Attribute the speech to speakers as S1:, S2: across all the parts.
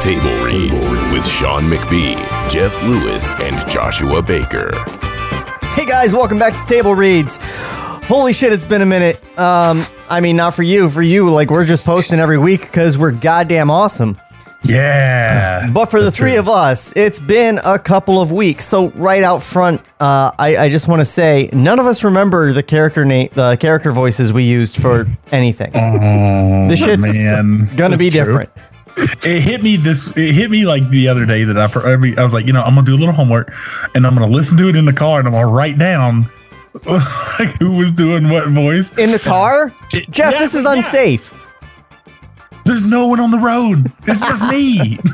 S1: Table Reads with Sean McBee, Jeff Lewis, and Joshua Baker.
S2: Hey guys, welcome back to Table Reads. Holy shit, it's been a minute. Um, I mean, not for you, for you, like we're just posting every week because we're goddamn awesome.
S3: Yeah.
S2: But for the three of us, it's been a couple of weeks. So right out front, uh, I, I just want to say none of us remember the character name, the character voices we used for anything. this shit's
S3: man.
S2: gonna be
S3: true.
S2: different.
S3: It hit me this. It hit me like the other day that I for every I was like, you know, I'm gonna do a little homework, and I'm gonna listen to it in the car, and I'm gonna write down like who was doing what voice.
S2: In the car, Jeff, this is
S3: yeah.
S2: unsafe.
S3: There's no one on the road. It's just me.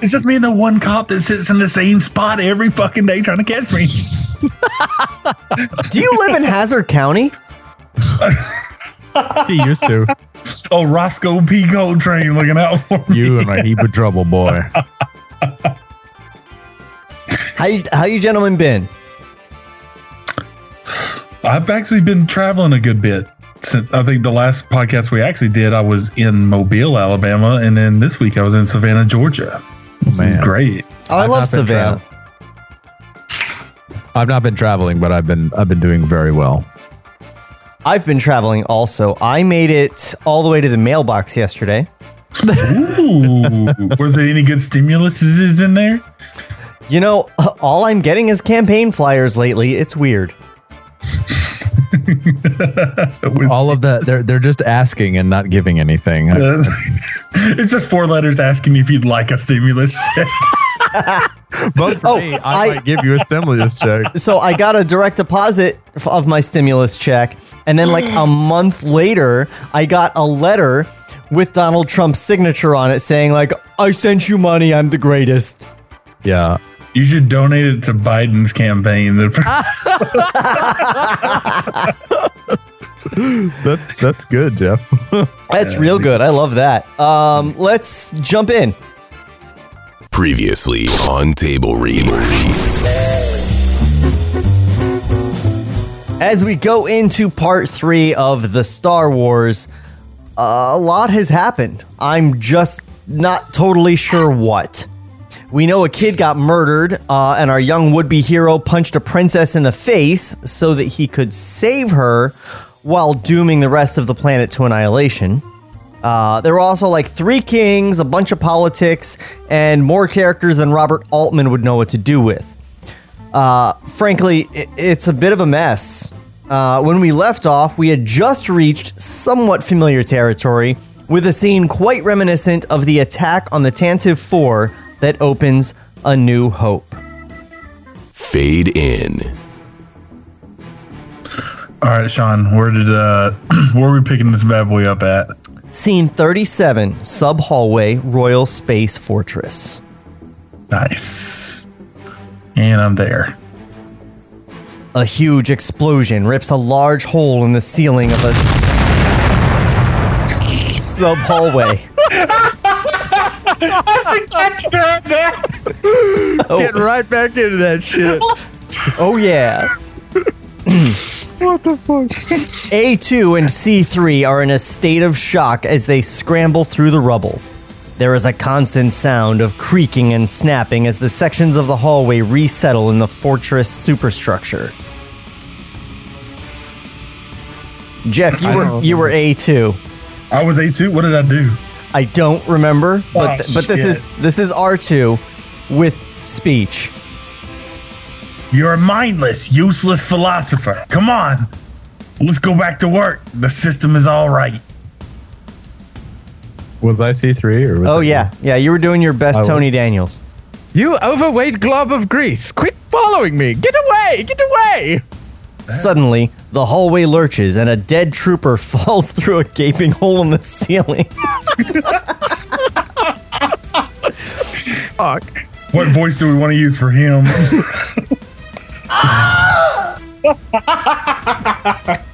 S3: it's just me and the one cop that sits in the same spot every fucking day trying to catch me.
S2: Do you live in Hazzard County?
S4: He used to.
S3: Oh, Rosco P. Coltrane looking out for me.
S4: You and a heap of trouble, boy.
S2: How you, how you gentlemen been?
S3: I've actually been traveling a good bit. Since I think the last podcast we actually did, I was in Mobile, Alabama, and then this week I was in Savannah, Georgia. This is great.
S2: Oh, I
S4: I've
S2: love
S4: not been
S2: Savannah.
S4: I've not been traveling, but I've been I've been doing very well.
S2: I've been traveling also. I made it all the way to the mailbox yesterday.
S3: Ooh, were there any good stimuluses in there?
S2: You know, all I'm getting is campaign flyers lately. It's weird.
S4: All of that they're they're just asking and not giving anything.
S3: it's just four letters asking if you'd like a stimulus check.
S4: Vote for
S2: Oh,
S4: me. I,
S2: I-
S4: might give you a stimulus check.
S2: So I got a direct deposit of my stimulus check. And then, like a month later, I got a letter with Donald Trump's signature on it saying, like, I sent you money. I'm the greatest.
S4: Yeah.
S3: You should donate it to Biden's campaign.
S4: That's that's good, Jeff.
S2: That's real good. I love that. Um, let's jump in.
S1: Previously on Table Reads.
S2: As we go into part three of the Star Wars, a lot has happened. I'm just not totally sure what. We know a kid got murdered, uh, and our young would be hero punched a princess in the face so that he could save her while dooming the rest of the planet to annihilation. Uh, there were also like three kings, a bunch of politics, and more characters than Robert Altman would know what to do with. Uh, frankly, i- it's a bit of a mess. Uh, when we left off, we had just reached somewhat familiar territory with a scene quite reminiscent of the attack on the Tantive 4 that opens A New Hope.
S1: Fade in.
S3: All right, Sean, where did uh where are we picking this bad boy up at?
S2: Scene 37 Sub Hallway Royal Space Fortress.
S3: Nice. And I'm there.
S2: A huge explosion rips a large hole in the ceiling of a sub hallway. Oh.
S4: Get right back into that shit.
S2: Oh yeah.
S4: what the fuck?
S2: A2 and C3 are in a state of shock as they scramble through the rubble. There is a constant sound of creaking and snapping as the sections of the hallway resettle in the fortress superstructure. Jeff, you
S4: I
S2: were
S4: don't
S2: you were A2.
S3: I was A2. What did I do?
S2: I don't remember, but
S3: Oh,
S2: th- but this
S3: shit.
S2: is this is R2 with speech.
S3: You're a mindless, useless philosopher. Come on. Let's go back to work. The system is all right.
S4: Was I C three or was
S2: Oh
S4: it-
S2: yeah, yeah, you were doing your best
S4: I was-
S2: Tony Daniels.
S4: You overweight glob of grease. Quit following me. Get away. Get away.
S2: Suddenly, the hallway lurches and a dead trooper falls through a gaping hole in the ceiling.
S4: Fuck.
S3: What voice do we want to use for him?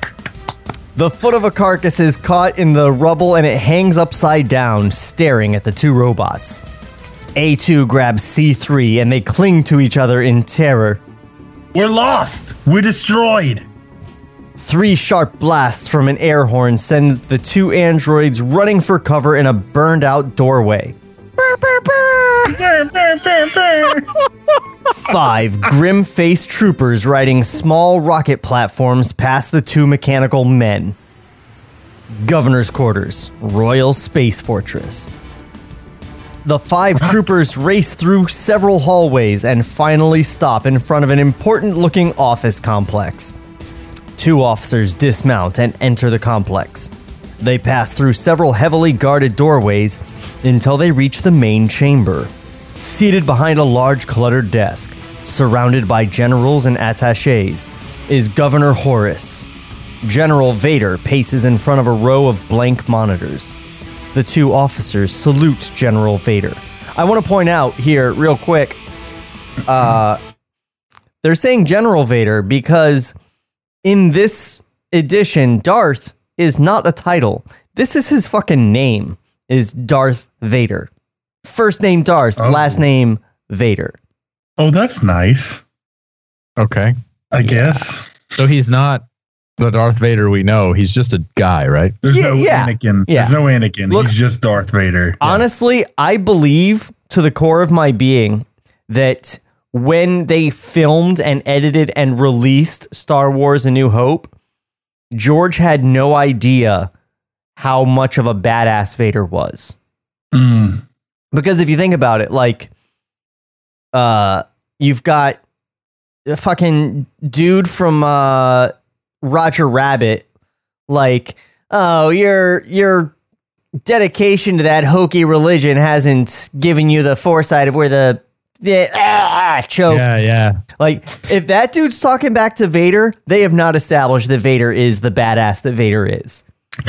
S2: The foot of a carcass is caught in the rubble and it hangs upside down, staring at the two robots. A2 grabs C3 and they cling to each other in terror.
S3: We're lost. We're destroyed.
S2: Three sharp blasts from an air horn send the two androids running for cover in a burned out doorway. Five grim faced troopers riding small rocket platforms past the two mechanical men. Governor's Quarters, Royal Space Fortress. The five troopers race through several hallways and finally stop in front of an important looking office complex. Two officers dismount and enter the complex. They pass through several heavily guarded doorways until they reach the main chamber. Seated behind a large cluttered desk, surrounded by generals and attaches, is Governor Horace. General Vader paces in front of a row of blank monitors. The two officers salute General Vader. I want to point out here, real quick, uh, they're saying General Vader because in this edition, Darth is not a title. This is his fucking name, is Darth Vader. First name Darth,
S3: Oh.
S2: last name Vader.
S3: Oh, that's nice.
S4: Okay.
S3: I guess.
S4: So he's not the Darth Vader we know. He's just a guy, right?
S3: There's
S2: Yeah,
S3: no
S2: yeah,
S3: Anakin.
S2: yeah.
S3: There's no Anakin.
S2: Look-
S3: He's just Darth Vader.
S2: Honestly, I believe to the core of my being that when they filmed and edited and released Star Wars A New Hope, George had no idea how much of a badass Vader was.
S3: Mm.
S2: Because if you think about it, like, uh, you've got a fucking dude from uh, Roger Rabbit, like, oh, your your dedication to that hokey religion hasn't given you the foresight of where the the ah, choke.
S4: Yeah, yeah.
S2: Like, if that dude's talking back to Vader, they have not established that Vader is the badass that Vader is.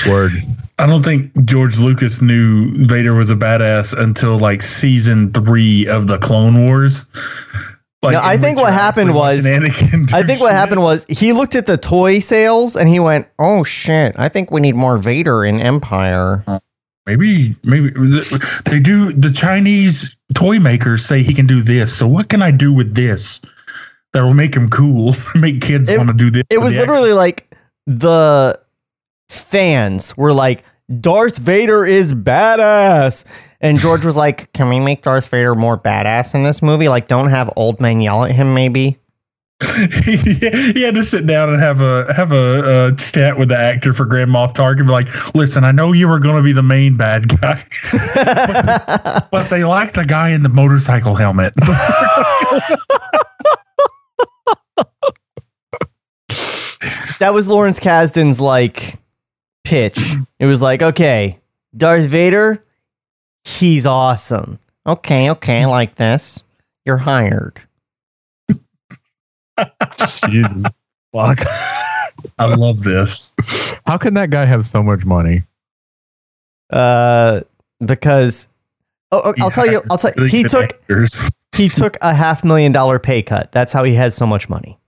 S4: Word.
S3: I don't think George Lucas knew Vader was a badass until like season three of the Clone Wars. Like,
S2: No, I think what happened was-
S3: watching Anakin do
S2: I think what
S3: shit.
S2: happened was he looked at the toy sales and he went, "Oh shit! I think we need more Vader in Empire."
S3: Maybe, maybe they do. The Chinese toy makers say he can do this. So what can I do with this that will make him cool? make kids want to do this.
S2: It was literally like the fans were like, "Darth Vader is badass," and George was like, "Can we make Darth Vader more badass in this movie? Like, don't have old men yell at him, maybe."
S3: he had to sit down and have a have a, uh chat with the actor for Grand Moff Tarkin. And be like, listen, I know you were going to be the main bad guy, but they like the guy in the motorcycle helmet.
S2: that was Lawrence Kasdan's like pitch. It was like, okay, Darth Vader, he's awesome. Okay, okay, I like this. You're hired.
S4: Jesus. Fuck.
S3: I love this.
S4: How can that guy have so much money?
S2: Uh, because oh, oh, I'll tell you, I'll tell you,
S3: Really
S2: he took
S3: actors.
S2: he took a half million dollar pay cut. That's how he has so much money.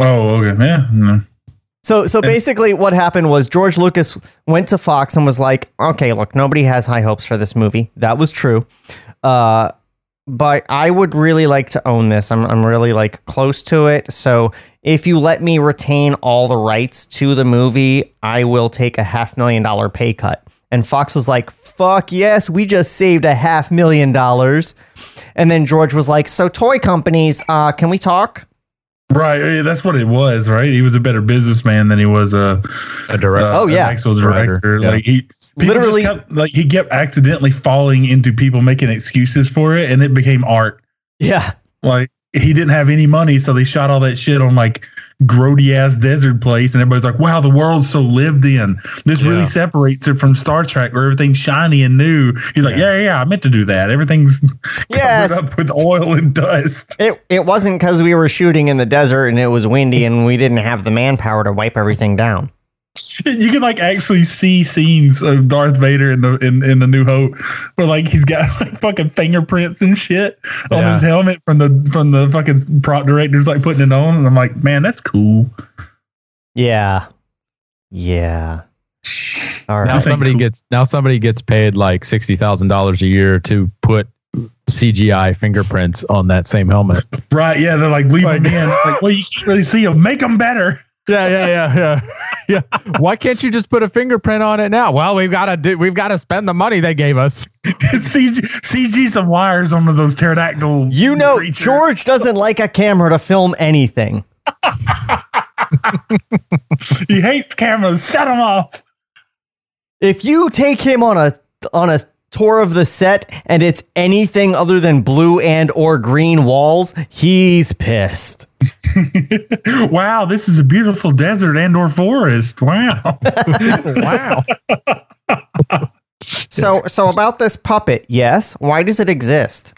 S3: Oh, okay, yeah. no.
S2: So so basically what happened was George Lucas went to Fox and was like, "Okay, look, nobody has high hopes for this movie." That was true. Uh but I would really like to own this. I'm I'm really like close to it. So if you let me retain all the rights to the movie, I will take a half million dollar pay cut. And Fox was like, "Fuck yes, we just saved a half million dollars." And then George was like, "So toy companies, uh can we talk?"
S3: Right, that's what it was. Right, he was a better businessman than he was a,
S4: A director.
S3: uh,
S2: Oh,
S3: an
S2: yeah.
S3: actual director.
S4: yeah.
S3: Like he people
S2: Literally-
S3: kept, like he kept accidentally falling into people making excuses for it, and it became art.
S2: Yeah.
S3: Like he didn't have any money, so they shot all that shit on like grody ass desert place, and everybody's like, "Wow, the world's so lived in." This
S4: Yeah.
S3: really separates it from Star Trek, where everything's shiny and new. He's like,
S4: Yeah.
S3: "Yeah, yeah, yeah, I meant to do that. Everything's
S2: Yes.
S3: covered up with oil and dust."
S2: It it wasn't because we were shooting in the desert and it was windy and we didn't have the manpower to wipe everything down.
S3: You can like actually see scenes of Darth Vader in the in, in the New Hope, where like he's got like fucking fingerprints and shit on
S4: Yeah.
S3: his helmet from the from the fucking prop directors like putting it on, and I'm like, man, that's cool.
S2: Yeah. Yeah. All
S4: Now somebody
S3: cool.
S4: gets now somebody gets paid like sixty thousand dollars a year to put CGI fingerprints on that same helmet.
S3: Right? Yeah, they're like leave
S4: Like-
S3: them in. It's like, well, you can't really see them. Make them better.
S4: Yeah, yeah, yeah, yeah, yeah. Why can't you just put a fingerprint on it now? Well, we've got to do. We've got to spend the money they gave us.
S3: CG, CG some wires on those pterodactyl.
S2: You know,
S3: creatures.
S2: George doesn't like a camera to film anything.
S3: He hates cameras. Shut them off.
S2: If you take him on a on a tour of the set and it's anything other than blue and or green walls, he's pissed.
S3: wow, this is a beautiful desert and or forest. Wow.
S4: wow.
S2: So so about this puppet, yes. Why does it exist?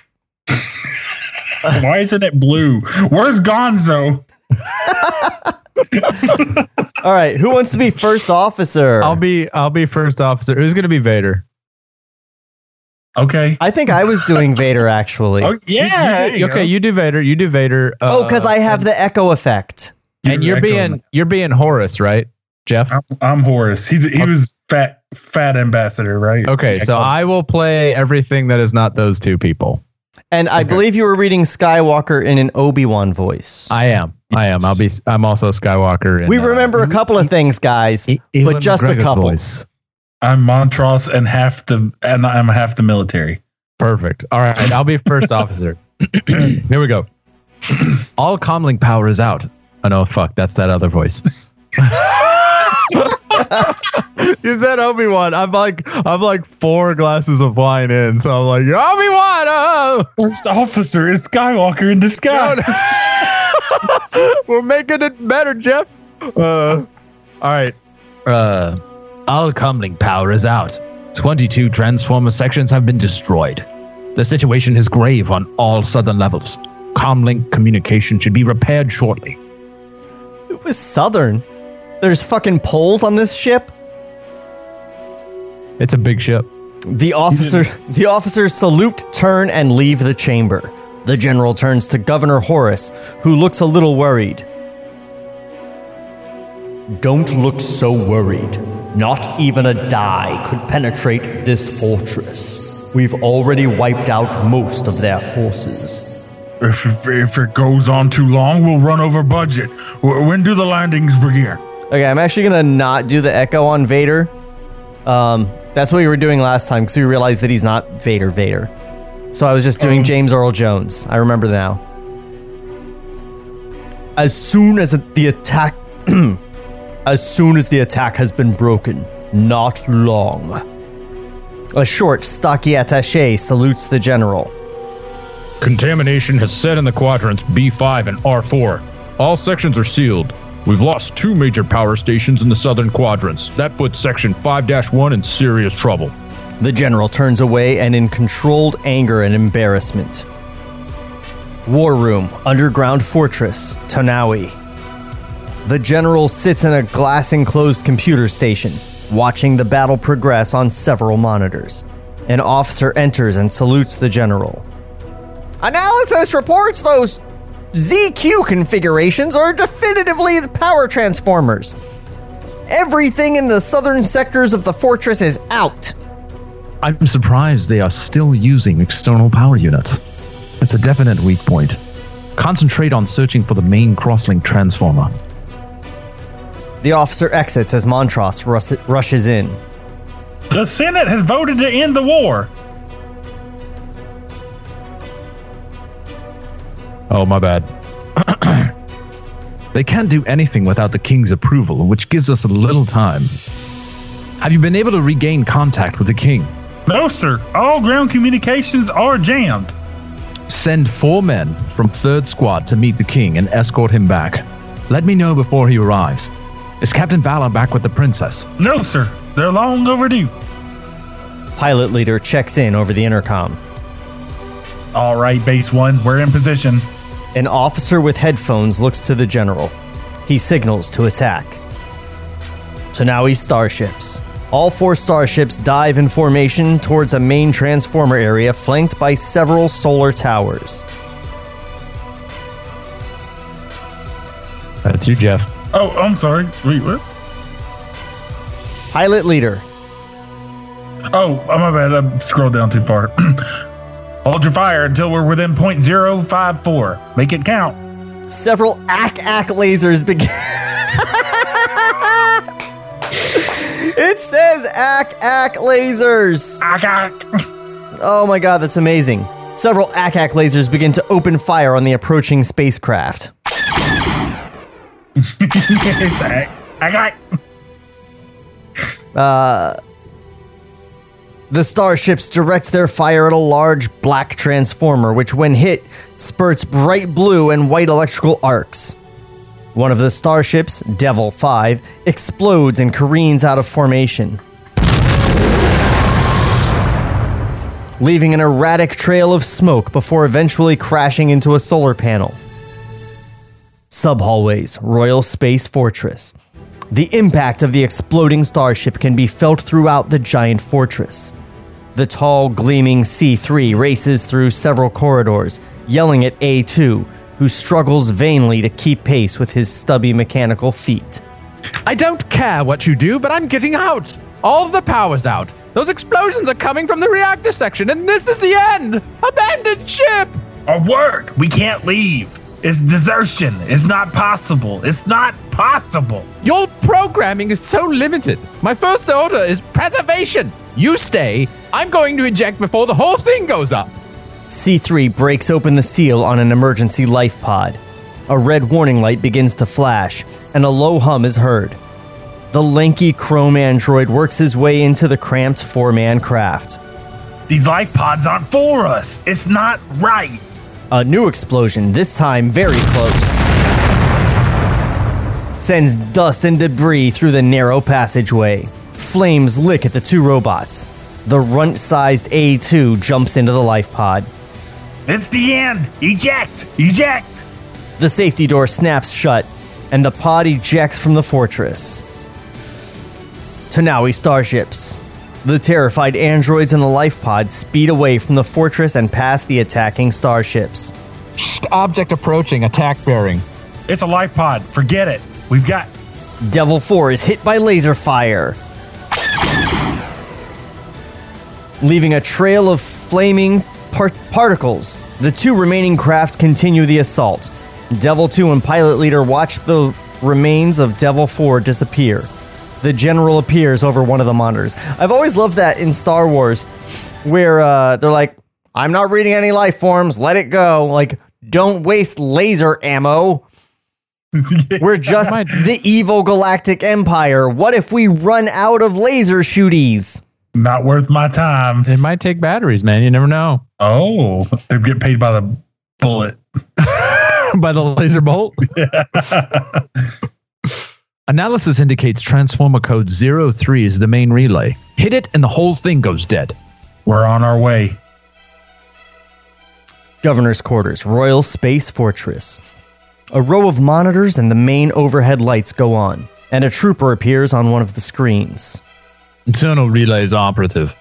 S3: Why isn't it blue? Where's Gonzo?
S2: All right, who wants to be first officer?
S4: I'll be. I'll be first officer. Who's going to be Vader?
S3: Okay.
S2: I think I was doing Vader actually.
S3: Oh yeah. there you
S4: okay,
S3: go.
S4: you do Vader. You do Vader. Uh,
S2: oh, because I have the echo effect.
S4: and you're being
S3: it.
S4: you're being Horace, right, Jeff?
S3: I'm, I'm Horace. He's he was fat fat ambassador, right?
S4: Okay, so I will play everything that is not those two people.
S2: And I believe you were reading Skywalker in an Obi-Wan voice.
S4: I am. I am. I'll be. I'm also Skywalker. in,
S2: we
S4: uh,
S2: remember a couple of things, guys,
S4: E-
S2: but
S4: Ewan
S2: just a couple.
S4: voice.
S3: I'm Montross and half the and I'm half the military.
S4: Perfect. All right, I'll be first officer. Here we go. All comlink power is out. Oh no, fuck, that's that other voice. you said Obi Wan. I'm like, I'm like four glasses of wine in, so I'm like, Obi Wan. Oh,
S3: First officer is Skywalker in disguise.
S4: we're making it better, Jeff. Uh, all right. Uh, all comlink power is out. 22 transformer sections have been destroyed. The situation is grave on all southern levels. Comlink communication should be repaired shortly.
S2: It was Southern. There's fucking poles on this ship.
S4: It's a big ship.
S2: The officer, the officers salute, turn, and leave the chamber. The general turns to Governor Horace, who looks a little worried. Don't look so worried. Not even a Jedi could penetrate this fortress. We've already wiped out most of their forces.
S3: If, if, if it goes on too long, we'll run over budget. When do the landings begin?
S2: Okay, I'm actually gonna not do the echo on Vader. Um, that's what we were doing last time because we realized that he's not Vader Vader. So I was just doing James Earl Jones. I remember now. As soon as the attack, as soon as the attack has been broken, not long. A short, stocky attaché salutes the general.
S5: Contamination has set in the quadrants B5 and R4. All sections are sealed. We've lost two major power stations in the southern quadrants. That puts section 5 1 in serious trouble.
S2: The general turns away and in controlled anger and embarrassment. War Room, Underground Fortress, Tanawi. The general sits in a glass enclosed computer station, watching the battle progress on several monitors. An officer enters and salutes the general. Analysis reports those ZQ configurations are definitively the power transformers. Everything in the southern sectors of the fortress is out.
S5: I'm surprised they are still using external power units. It's a definite weak point. Concentrate on searching for the main crosslink transformer.
S2: The officer exits as Montross rus- rushes in.
S3: The Senate has voted to end the war.
S5: Oh, my bad.
S4: They can't do anything without the king's approval, which gives us a little time. Have you been able to regain contact with the king?
S3: No, sir. All ground communications are jammed.
S4: Send four men from 3rd Squad to meet the king and escort him back. Let me know before he arrives. Is Captain Vala back with the princess?
S3: No, sir. They're long overdue.
S2: Pilot leader checks in over the intercom.
S3: All right, base one. We're in position.
S2: An officer with headphones looks to the general. He signals to attack. Tanawi starships. All four starships dive in formation towards a main transformer area flanked by several solar towers.
S4: That's you, Jeff.
S3: Oh, I'm sorry. Wait, what?
S2: Pilot leader.
S3: Oh, oh, my bad. I scrolled down too far. Hold your fire until we're within .054. Make it count.
S2: Several ACK-ACK lasers begin. it says ACK-ACK lasers.
S3: I got.
S2: Oh my god, that's amazing. Several ACK-ACK lasers begin to open fire on the approaching spacecraft.
S3: I got.
S2: Uh, the starships direct their fire at a large black transformer, which, when hit, spurts bright blue and white electrical arcs. One of the starships, Devil 5, explodes and careens out of formation, leaving an erratic trail of smoke before eventually crashing into a solar panel. Subhallways, Royal Space Fortress. The impact of the exploding starship can be felt throughout the giant fortress. The tall, gleaming C3 races through several corridors, yelling at A2, who struggles vainly to keep pace with his stubby mechanical feet.
S4: I don't care what you do, but I'm getting out. All the power's out. Those explosions are coming from the reactor section, and this is the end. Abandoned ship.
S3: Our word. We can't leave. It's desertion. It's not possible. It's not possible.
S4: Your programming is so limited. My first order is preservation. You stay. I'm going to eject before the whole thing goes up.
S2: C3 breaks open the seal on an emergency life pod. A red warning light begins to flash, and a low hum is heard. The lanky chrome android works his way into the cramped four man craft.
S3: These life pods aren't for us. It's not right.
S2: A new explosion, this time very close, sends dust and debris through the narrow passageway. Flames lick at the two robots. The runt sized A2 jumps into the life pod.
S3: It's the end. Eject. Eject.
S2: The safety door snaps shut, and the pod ejects from the fortress. Tanawi starships. The terrified androids in the life pod speed away from the fortress and past the attacking starships.
S4: Object approaching, attack bearing.
S3: It's a life pod. Forget it. We've got.
S2: Devil 4 is hit by laser fire, leaving a trail of flaming par- particles. The two remaining craft continue the assault. Devil 2 and pilot leader watch the remains of Devil 4 disappear. The general appears over one of the monitors. I've always loved that in Star Wars, where uh, they're like, I'm not reading any life forms, let it go. Like, don't waste laser ammo. We're just the evil galactic empire. What if we run out of laser shooties?
S3: Not worth my time.
S4: It might take batteries, man. You never know.
S3: Oh, they get paid by the bullet.
S4: By the laser bolt. Analysis indicates transformer code 03 is the main relay. Hit it and the whole thing goes dead.
S3: We're on our way.
S2: Governor's Quarters, Royal Space Fortress. A row of monitors and the main overhead lights go on, and a trooper appears on one of the screens.
S4: Internal relays operative.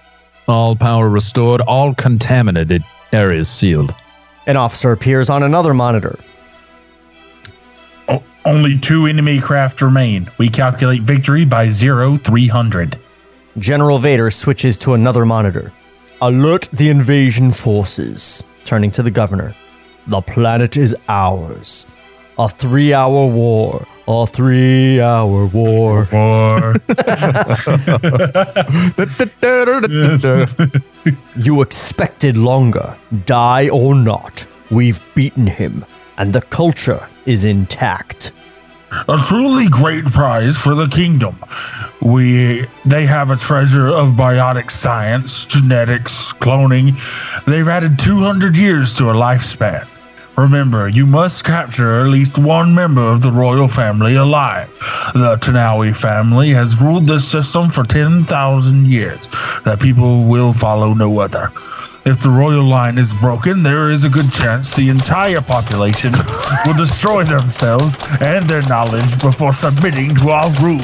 S4: All power restored, all contaminated areas sealed.
S2: An officer appears on another monitor.
S3: O- only two enemy craft remain. We calculate victory by zero three hundred.
S2: General Vader switches to another monitor. Alert the invasion forces. Turning to the governor. The planet is ours. A three hour war. A three hour war.
S3: War.
S2: You expected longer. Jedi or not. We've beaten him. And the culture is intact.
S3: a truly great prize for the kingdom. We they have a treasure of biotic science, genetics, cloning. They've added 200 years to a lifespan. Remember, you must capture at least one member of the royal family alive. The Tanawi family has ruled this system for 10,000 years. That people will follow no other. If the royal line is broken, there is a good chance the entire population will destroy themselves and their knowledge before submitting to our rule.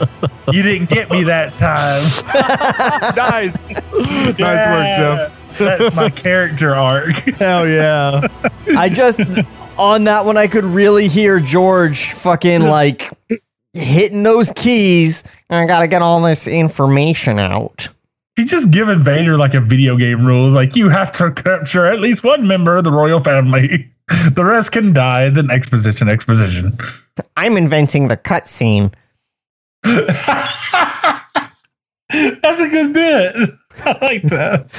S3: You didn't get me that time.
S4: nice. nice work, Jeff.
S3: That's my character arc.
S4: Hell yeah.
S2: I just on that one I could really hear George fucking like hitting those keys. I gotta get all this information out.
S3: He's just giving Vader like a video game rule. Like you have to capture at least one member of the royal family. The rest can die. Then exposition, exposition.
S2: I'm inventing the cutscene.
S3: That's a good bit. I like that.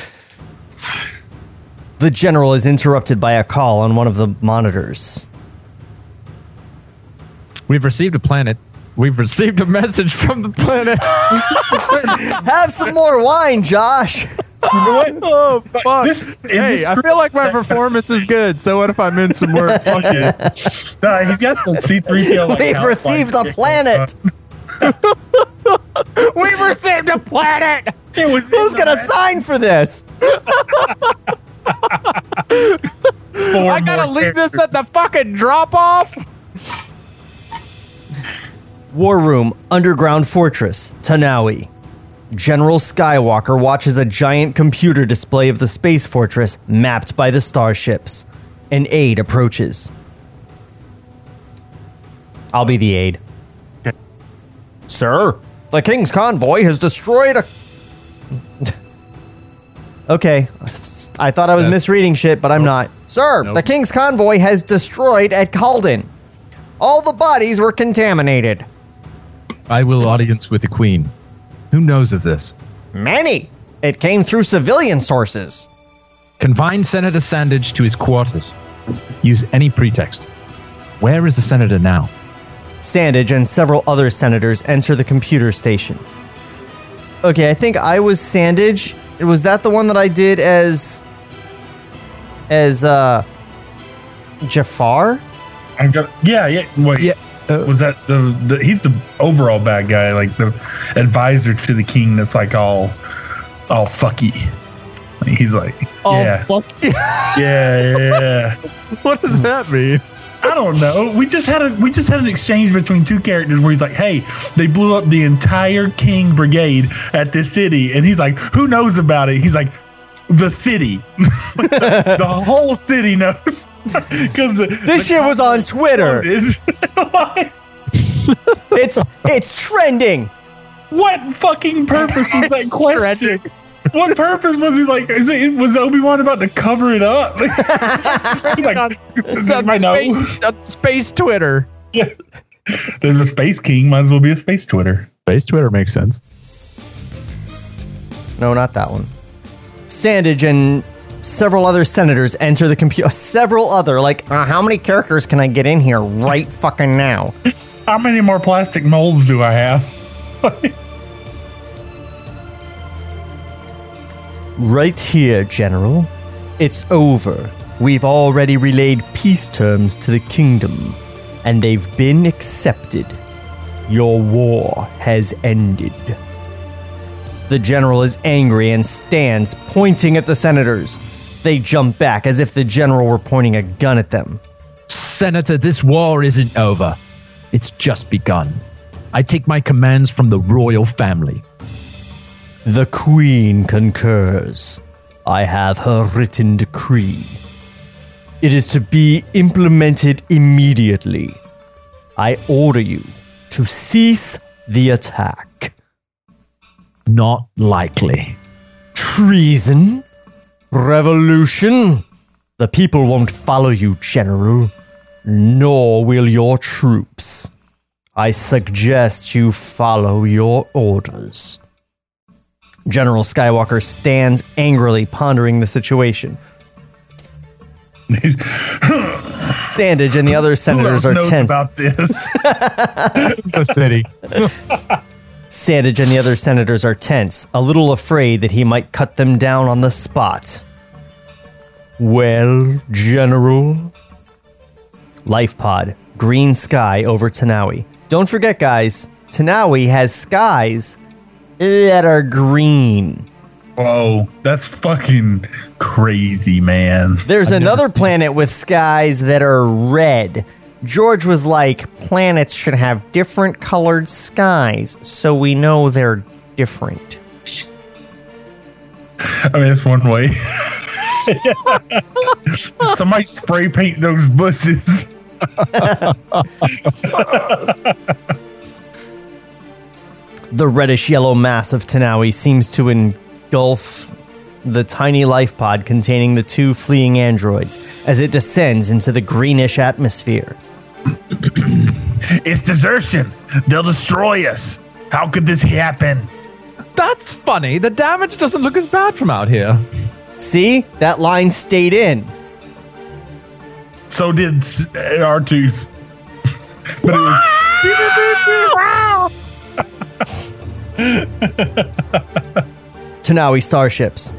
S2: The general is interrupted by a call on one of the monitors.
S4: We've received a planet. We've received a message from the planet.
S2: Have some more wine, Josh.
S3: You know what?
S4: oh fuck!
S3: This-
S4: hey,
S3: this
S4: I feel like my performance is good. So what if I'm in some words? Fuck it.
S3: Nah, he's got the C3PO. like,
S2: We've received a planet.
S4: We've received a planet.
S2: Who's gonna sign for this?
S4: I gotta
S3: more
S4: leave this at the fucking drop off.
S2: War Room, Underground Fortress, Tanawi. General Skywalker watches a giant computer display of the space fortress mapped by the starships. An aide approaches. I'll be the aide. Sir, the King's convoy has destroyed a. okay, I thought I was misreading shit, but I'm not. Sir, the King's convoy has destroyed at Calden. All the bodies were contaminated.
S4: I will audience with the queen. Who knows of this?
S2: Many. It came through civilian sources.
S4: Confine Senator Sandage to his quarters. Use any pretext. Where is the senator now?
S2: Sandage and several other senators enter the computer station. Okay, I think I was Sandage. Was that the one that I did as as uh Jafar?
S3: I'm gonna, yeah, yeah. Wait,
S4: Yeah, Uh,
S3: was that the, the? He's the overall bad guy, like the advisor to the king. That's like all, all fucky. He's like,
S4: Oh,
S3: yeah,
S4: fuck.
S3: yeah, yeah, yeah.
S4: what does that mean?
S3: I don't know. We just had a we just had an exchange between two characters where he's like, "Hey, they blew up the entire King Brigade at this city," and he's like, "Who knows about it?" He's like, "The city, the whole city knows." Because
S2: This shit was on Twitter. It's it's trending.
S3: what fucking purpose was that question? What purpose was he like? Is it was Obi Wan about to cover it up? He's like, I know.
S4: Space, on space Twitter.
S3: Yeah. There's a space king. Might as well be a space Twitter.
S4: Space Twitter makes sense.
S2: No, not that one. Sandage and several other senators enter the computer. Several other, like, uh, how many characters can I get in here right fucking now?
S3: How many more plastic molds do I have?
S2: Right here, General. It's over. We've already relayed peace terms to the kingdom, and they've been accepted. Your war has ended. The general is angry and stands, pointing at the senators. They jump back as if the general were pointing a gun at them.
S4: Senator, this war isn't over. It's just begun. I take my commands from the royal family.
S2: The Queen concurs. I have her written decree. It is to be implemented immediately. I order you to cease the attack.
S4: Not likely.
S2: Treason? Revolution? The people won't follow you, General, nor will your troops. I suggest you follow your orders. General Skywalker stands angrily pondering the situation. Sandage and the other
S3: Who
S2: senators
S3: else
S2: are
S3: knows
S2: tense.
S3: about this?
S4: The city.
S2: Sandage and the other senators are tense, a little afraid that he might cut them down on the spot. Well, General? Life pod, green sky over Tanawi. Don't forget, guys, Tanawi has skies that are green.
S3: Whoa, that's fucking crazy, man.
S2: There's
S3: I've
S2: another planet with skies that are red. George was like, planets should have different colored skies, so we know they're different.
S3: I mean, that's one way. Somebody spray paint those bushes.
S2: The reddish yellow mass of Tanawi seems to engulf the tiny life pod containing the two fleeing androids as it descends into the greenish atmosphere.
S3: It's desertion. They'll destroy us. How could this happen?
S4: That's funny. The damage doesn't look as bad from out here.
S2: See? That line stayed in.
S3: So did s- uh, R2's. but it was.
S2: Tanawi starships.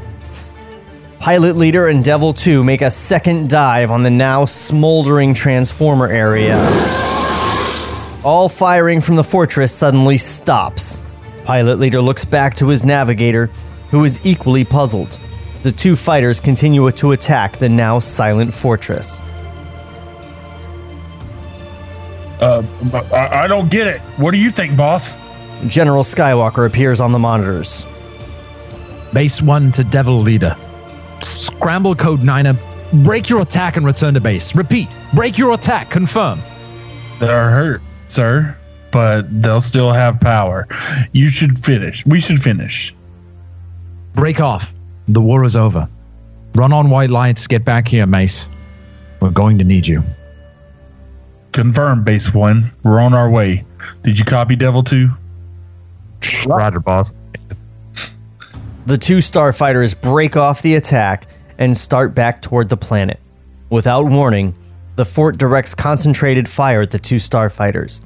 S2: Pilot Leader and Devil 2 make a second dive on the now smoldering transformer area. All firing from the fortress suddenly stops. Pilot Leader looks back to his navigator, who is equally puzzled. The two fighters continue to attack the now silent fortress.
S3: Uh, I, I don't get it. What do you think, boss?
S2: General Skywalker appears on the monitors.
S4: Base 1 to Devil Leader. Scramble code Niner. Break your attack and return to base. Repeat. Break your attack. Confirm.
S3: They're hurt, sir, but they'll still have power. You should finish. We should finish.
S4: Break off. The war is over. Run on white lights. Get back here, Mace. We're going to need you.
S3: Confirm, base one. We're on our way. Did you copy Devil 2?
S4: Roger, boss.
S2: The two starfighters break off the attack and start back toward the planet. Without warning, the fort directs concentrated fire at the two starfighters.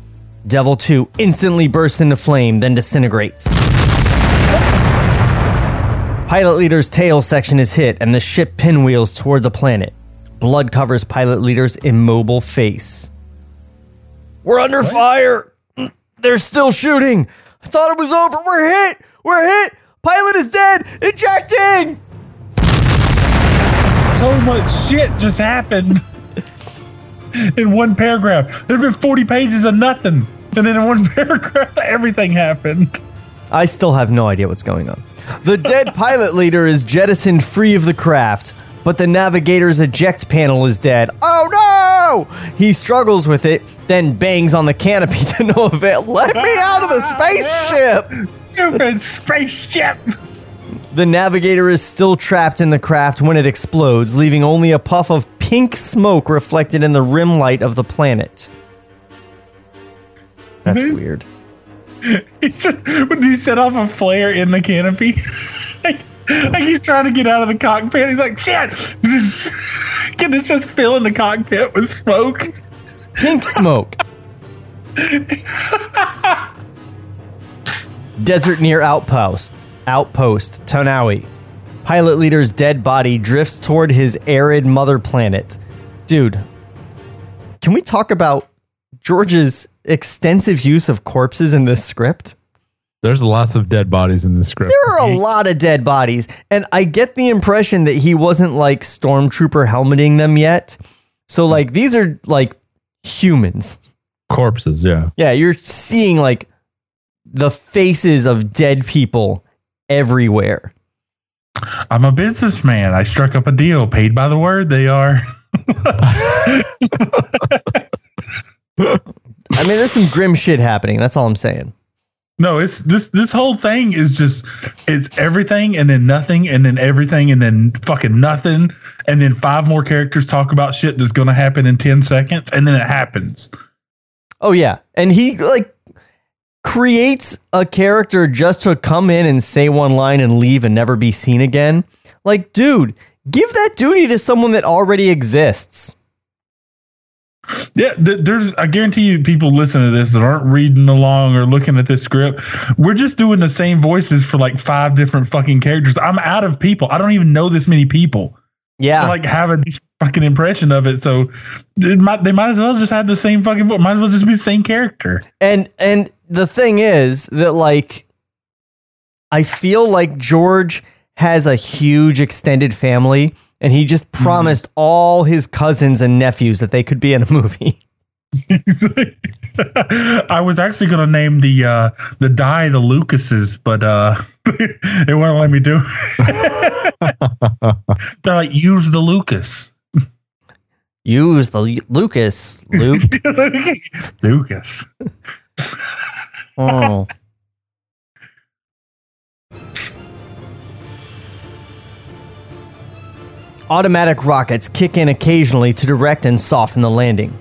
S2: Devil 2 instantly bursts into flame, then disintegrates. Pilot Leader's tail section is hit, and the ship pinwheels toward the planet. Blood covers Pilot Leader's immobile face. We're under fire! They're still shooting! I thought it was over! We're hit! We're hit! Pilot is dead! Ejecting!
S3: So much shit just happened in one paragraph. There have been 40 pages of nothing. And then in one paragraph, everything happened.
S2: I still have no idea what's going on. The dead pilot leader is jettisoned free of the craft, but the navigator's eject panel is dead. Oh no! He struggles with it, then bangs on the canopy to no avail. Let me out of the spaceship!
S3: Stupid spaceship.
S2: The navigator is still trapped in the craft when it explodes, leaving only a puff of pink smoke reflected in the rim light of the planet. That's weird.
S3: He said, when he set off a flare in the canopy, like, like he's trying to get out of the cockpit. He's like, shit! Can it just fill in the cockpit with smoke?
S2: Pink smoke. Desert near outpost. Outpost, Tanawi. Pilot leader's dead body drifts toward his arid mother planet. Dude, can we talk about George's extensive use of corpses in this script?
S4: There's lots of dead bodies in the script.
S2: There are a lot of dead bodies, and I get the impression that he wasn't like stormtrooper helmeting them yet. So, like, these are like humans.
S4: Corpses, yeah.
S2: Yeah, you're seeing like the faces of dead people everywhere.
S3: I'm a businessman. I struck up a deal. Paid by the word, they are.
S2: I mean, there's some grim shit happening. That's all I'm saying.
S3: No, it's this this whole thing is just it's everything and then nothing and then everything and then fucking nothing and then five more characters talk about shit that's gonna happen in ten seconds and then it happens.
S2: Oh yeah, and he like creates a character just to come in and say one line and leave and never be seen again. Like, dude, give that duty to someone that already exists.
S3: Yeah, th- there's. I guarantee you, people listening to this that aren't reading along or looking at this script. We're just doing the same voices for like five different fucking characters. I'm out of people. I don't even know this many people
S2: Yeah,
S3: to like have a fucking impression of it. So it might, they might as well just have the same fucking. Might as well just be the same character.
S2: And and the thing is that like I feel like George has a huge extended family and he just promised all his cousins and nephews that they could be in a movie.
S3: I was actually gonna name the uh the Jedi the Lucases, but uh they won't let me do. it. They're like use the Lucas.
S2: Use the Lu- Lucas, Luke.
S3: Lucas.
S2: Oh. Automatic rockets kick in occasionally to direct and soften the landing.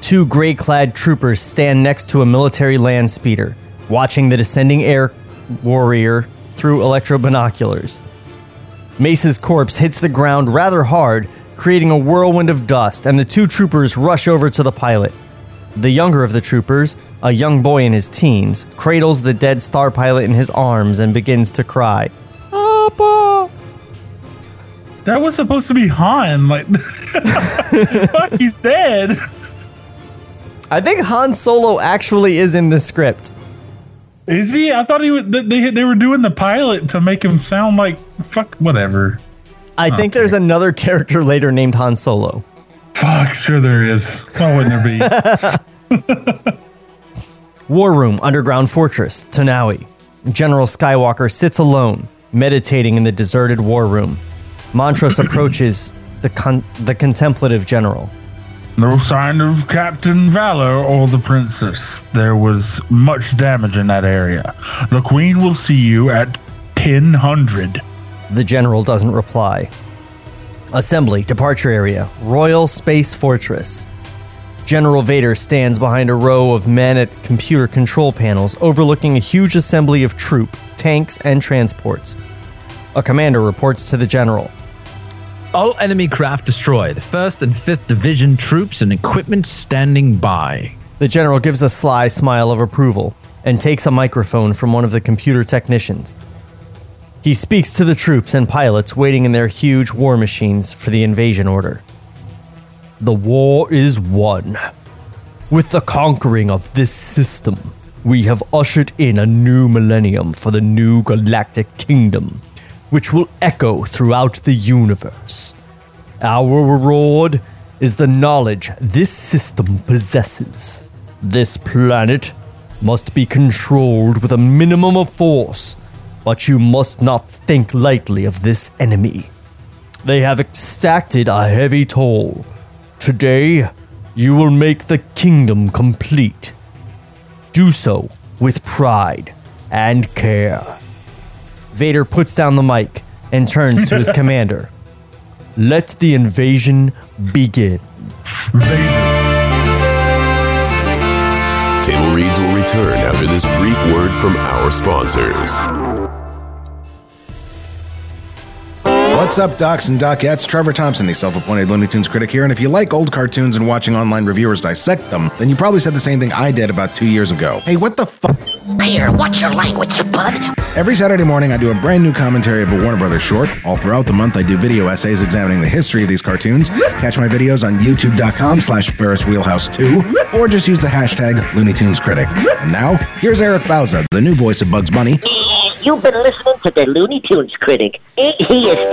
S2: Two gray clad troopers stand next to a military land speeder, watching the descending air warrior through electro binoculars. Mace's corpse hits the ground rather hard, creating a whirlwind of dust, and the two troopers rush over to the pilot. The younger of the troopers, a young boy in his teens, cradles the dead star pilot in his arms and begins to cry. Papa!
S3: That was supposed to be Han. Like, fuck, he's dead.
S2: I think Han Solo actually is in the script.
S3: Is he? I thought he was. They they were doing the pilot to make him sound like fuck whatever.
S2: I oh, think there's another character later named Han Solo.
S3: Fuck, sure there is. Why wouldn't there be?
S2: War Room, Underground Fortress, Tanawi. General Skywalker sits alone, meditating in the deserted war room. Montross approaches the con- the contemplative general.
S3: No sign of Captain Valor or the Princess. There was much damage in that area. The Queen will see you at 1000.
S2: The general doesn't reply. Assembly, departure area, Royal Space Fortress. General Vader stands behind a row of men at computer control panels overlooking a huge assembly of troop, tanks, and transports. A commander reports to the general.
S4: All enemy craft destroyed. First and fifth division troops and equipment standing by.
S2: The general gives a sly smile of approval and takes a microphone from one of the computer technicians. He speaks to the troops and pilots waiting in their huge war machines for the invasion order. The war is won. With the conquering of this system, we have ushered in a new millennium for the new galactic kingdom, which will echo throughout the universe. Our reward is the knowledge this system possesses. This planet must be controlled with a minimum of force, but you must not think lightly of this enemy. They have exacted a heavy toll. Today, you will make the kingdom complete. Do so with pride and care. Vader puts down the mic and turns to his commander. Let the invasion begin.
S1: Table Reads will return after this brief word from our sponsors.
S6: What's up, docs and docettes? Trevor Thompson, the self appointed Looney Tunes critic here. And if you like old cartoons and watching online reviewers dissect them, then you probably said the same thing I did about two years ago. Hey, what the fuck?
S7: Here, watch your language, bud.
S6: Every Saturday morning, I do a brand new commentary of a Warner Brothers short. All throughout the month, I do video essays examining the history of these cartoons. Catch my videos on youtube.com slash Ferris Wheelhouse 2, or just use the hashtag Looney Tunes Critic. And now, here's Eric Bauza, the new voice of Bugs Bunny.
S7: You've been listening to the Looney Tunes critic. Ain't he a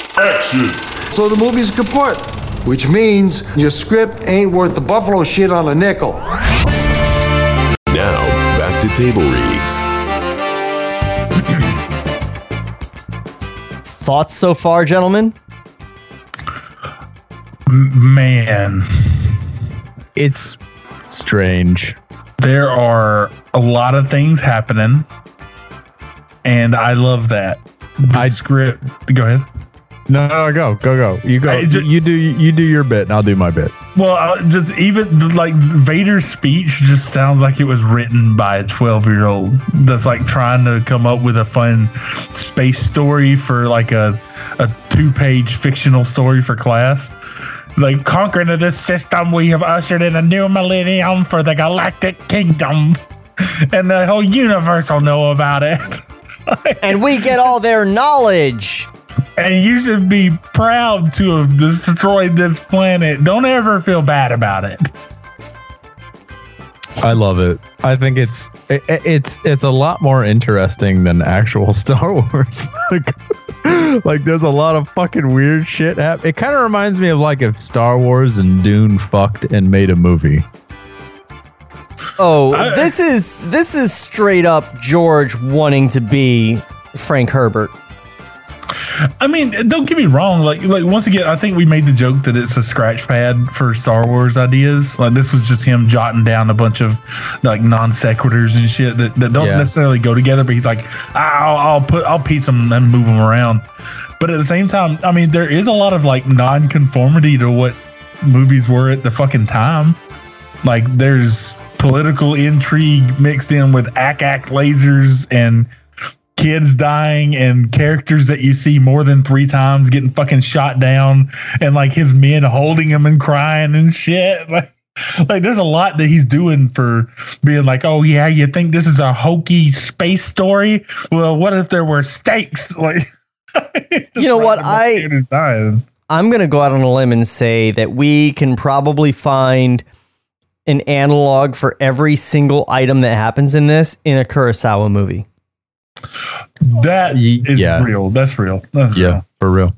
S8: action.
S9: So the movie's a kaput, which means your script ain't worth the buffalo shit on a nickel.
S1: Now, back to Table Reads.
S2: Thoughts so far, gentlemen?
S3: M- Man,
S4: It's strange.
S3: there are a lot of things happening, and I love that. The script. Go ahead.
S4: No, no, go, go, go. You go.
S3: I ju-
S4: you do. You do your bit, and I'll do my bit.
S3: Well, uh, just even like Vader's speech just sounds like it was written by a 12 year old that's like trying to come up with a fun space story for like a, a two page fictional story for class. Like conquering of this system, we have ushered in a new millennium for the galactic kingdom, and the whole universe will know about it.
S2: and we get all their knowledge.
S3: And you should be proud to have destroyed this planet. Don't ever feel bad about it.
S4: I love it. I think it's it, it's it's a lot more interesting than actual Star Wars. like, like there's a lot of fucking weird shit happen. It kind of reminds me of like if Star Wars and Dune fucked and made a movie.
S2: Oh, this is this is straight up George wanting to be Frank Herbert.
S3: I mean, don't get me wrong. Like, like once again, I think we made the joke that it's a scratch pad for Star Wars ideas. Like, this was just him jotting down a bunch of like non sequiturs and shit that, that don't
S4: Yeah.
S3: necessarily go together. But he's like, I'll, I'll put, I'll piece them and move them around. But at the same time, I mean, there is a lot of like non-conformity to what movies were at the fucking time. Like, there's political intrigue mixed in with ack-ack lasers and kids dying and characters that you see more than three times getting fucking shot down and like his men holding him and crying and shit. Like, like there's a lot that he's doing for being like, oh yeah, you think this is a hokey space story? Well, what if there were stakes? Like,
S2: You know what? I. I'm going to go out on a limb and say that we can probably find an analog for every single item that happens in this in a Kurosawa movie.
S3: That is
S4: yeah.
S3: real. That's real. That's
S4: Yeah,
S3: real.
S4: for real.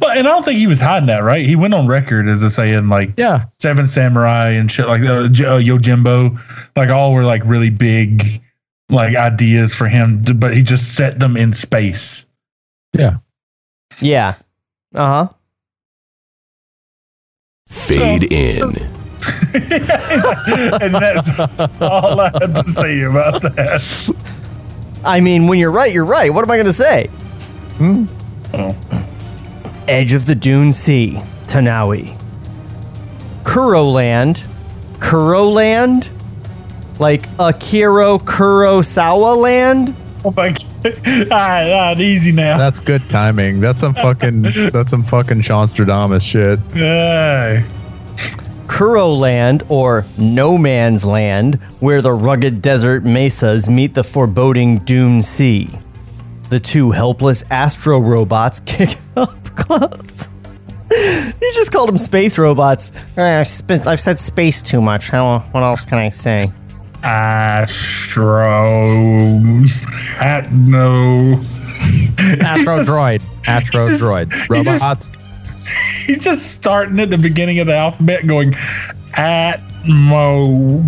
S3: Well, and I don't think he was hiding that, right? He went on record as a saying like,
S4: yeah,
S3: Seven Samurai and shit like that. J- uh, Yojimbo, like all were like really big, like ideas for him, to, but he just set them in space.
S4: Yeah.
S2: Yeah. Uh huh.
S1: Fade in.
S3: and that's all I had to say about that.
S2: I mean, when you're right, you're right. What am I going to say?
S3: Oh.
S2: Edge of the Dune Sea, Tanawi. Kuroland. Kuroland? Like Akira Kurosawa land?
S3: Oh my god. All right, all right, easy now.
S4: That's good timing. That's some fucking that's some fucking Sean shit.
S3: Hey.
S2: Kuroland, or No Man's Land, where the rugged desert mesas meet the foreboding Dune Sea. The two helpless astro robots kick up clouds. you just called them space robots. Uh, I've, I've said space too much. How, what else can I say?
S3: Astro. At no.
S4: Astro droid. Astro droid. Robots.
S3: He's just starting at the beginning of the alphabet going Atmo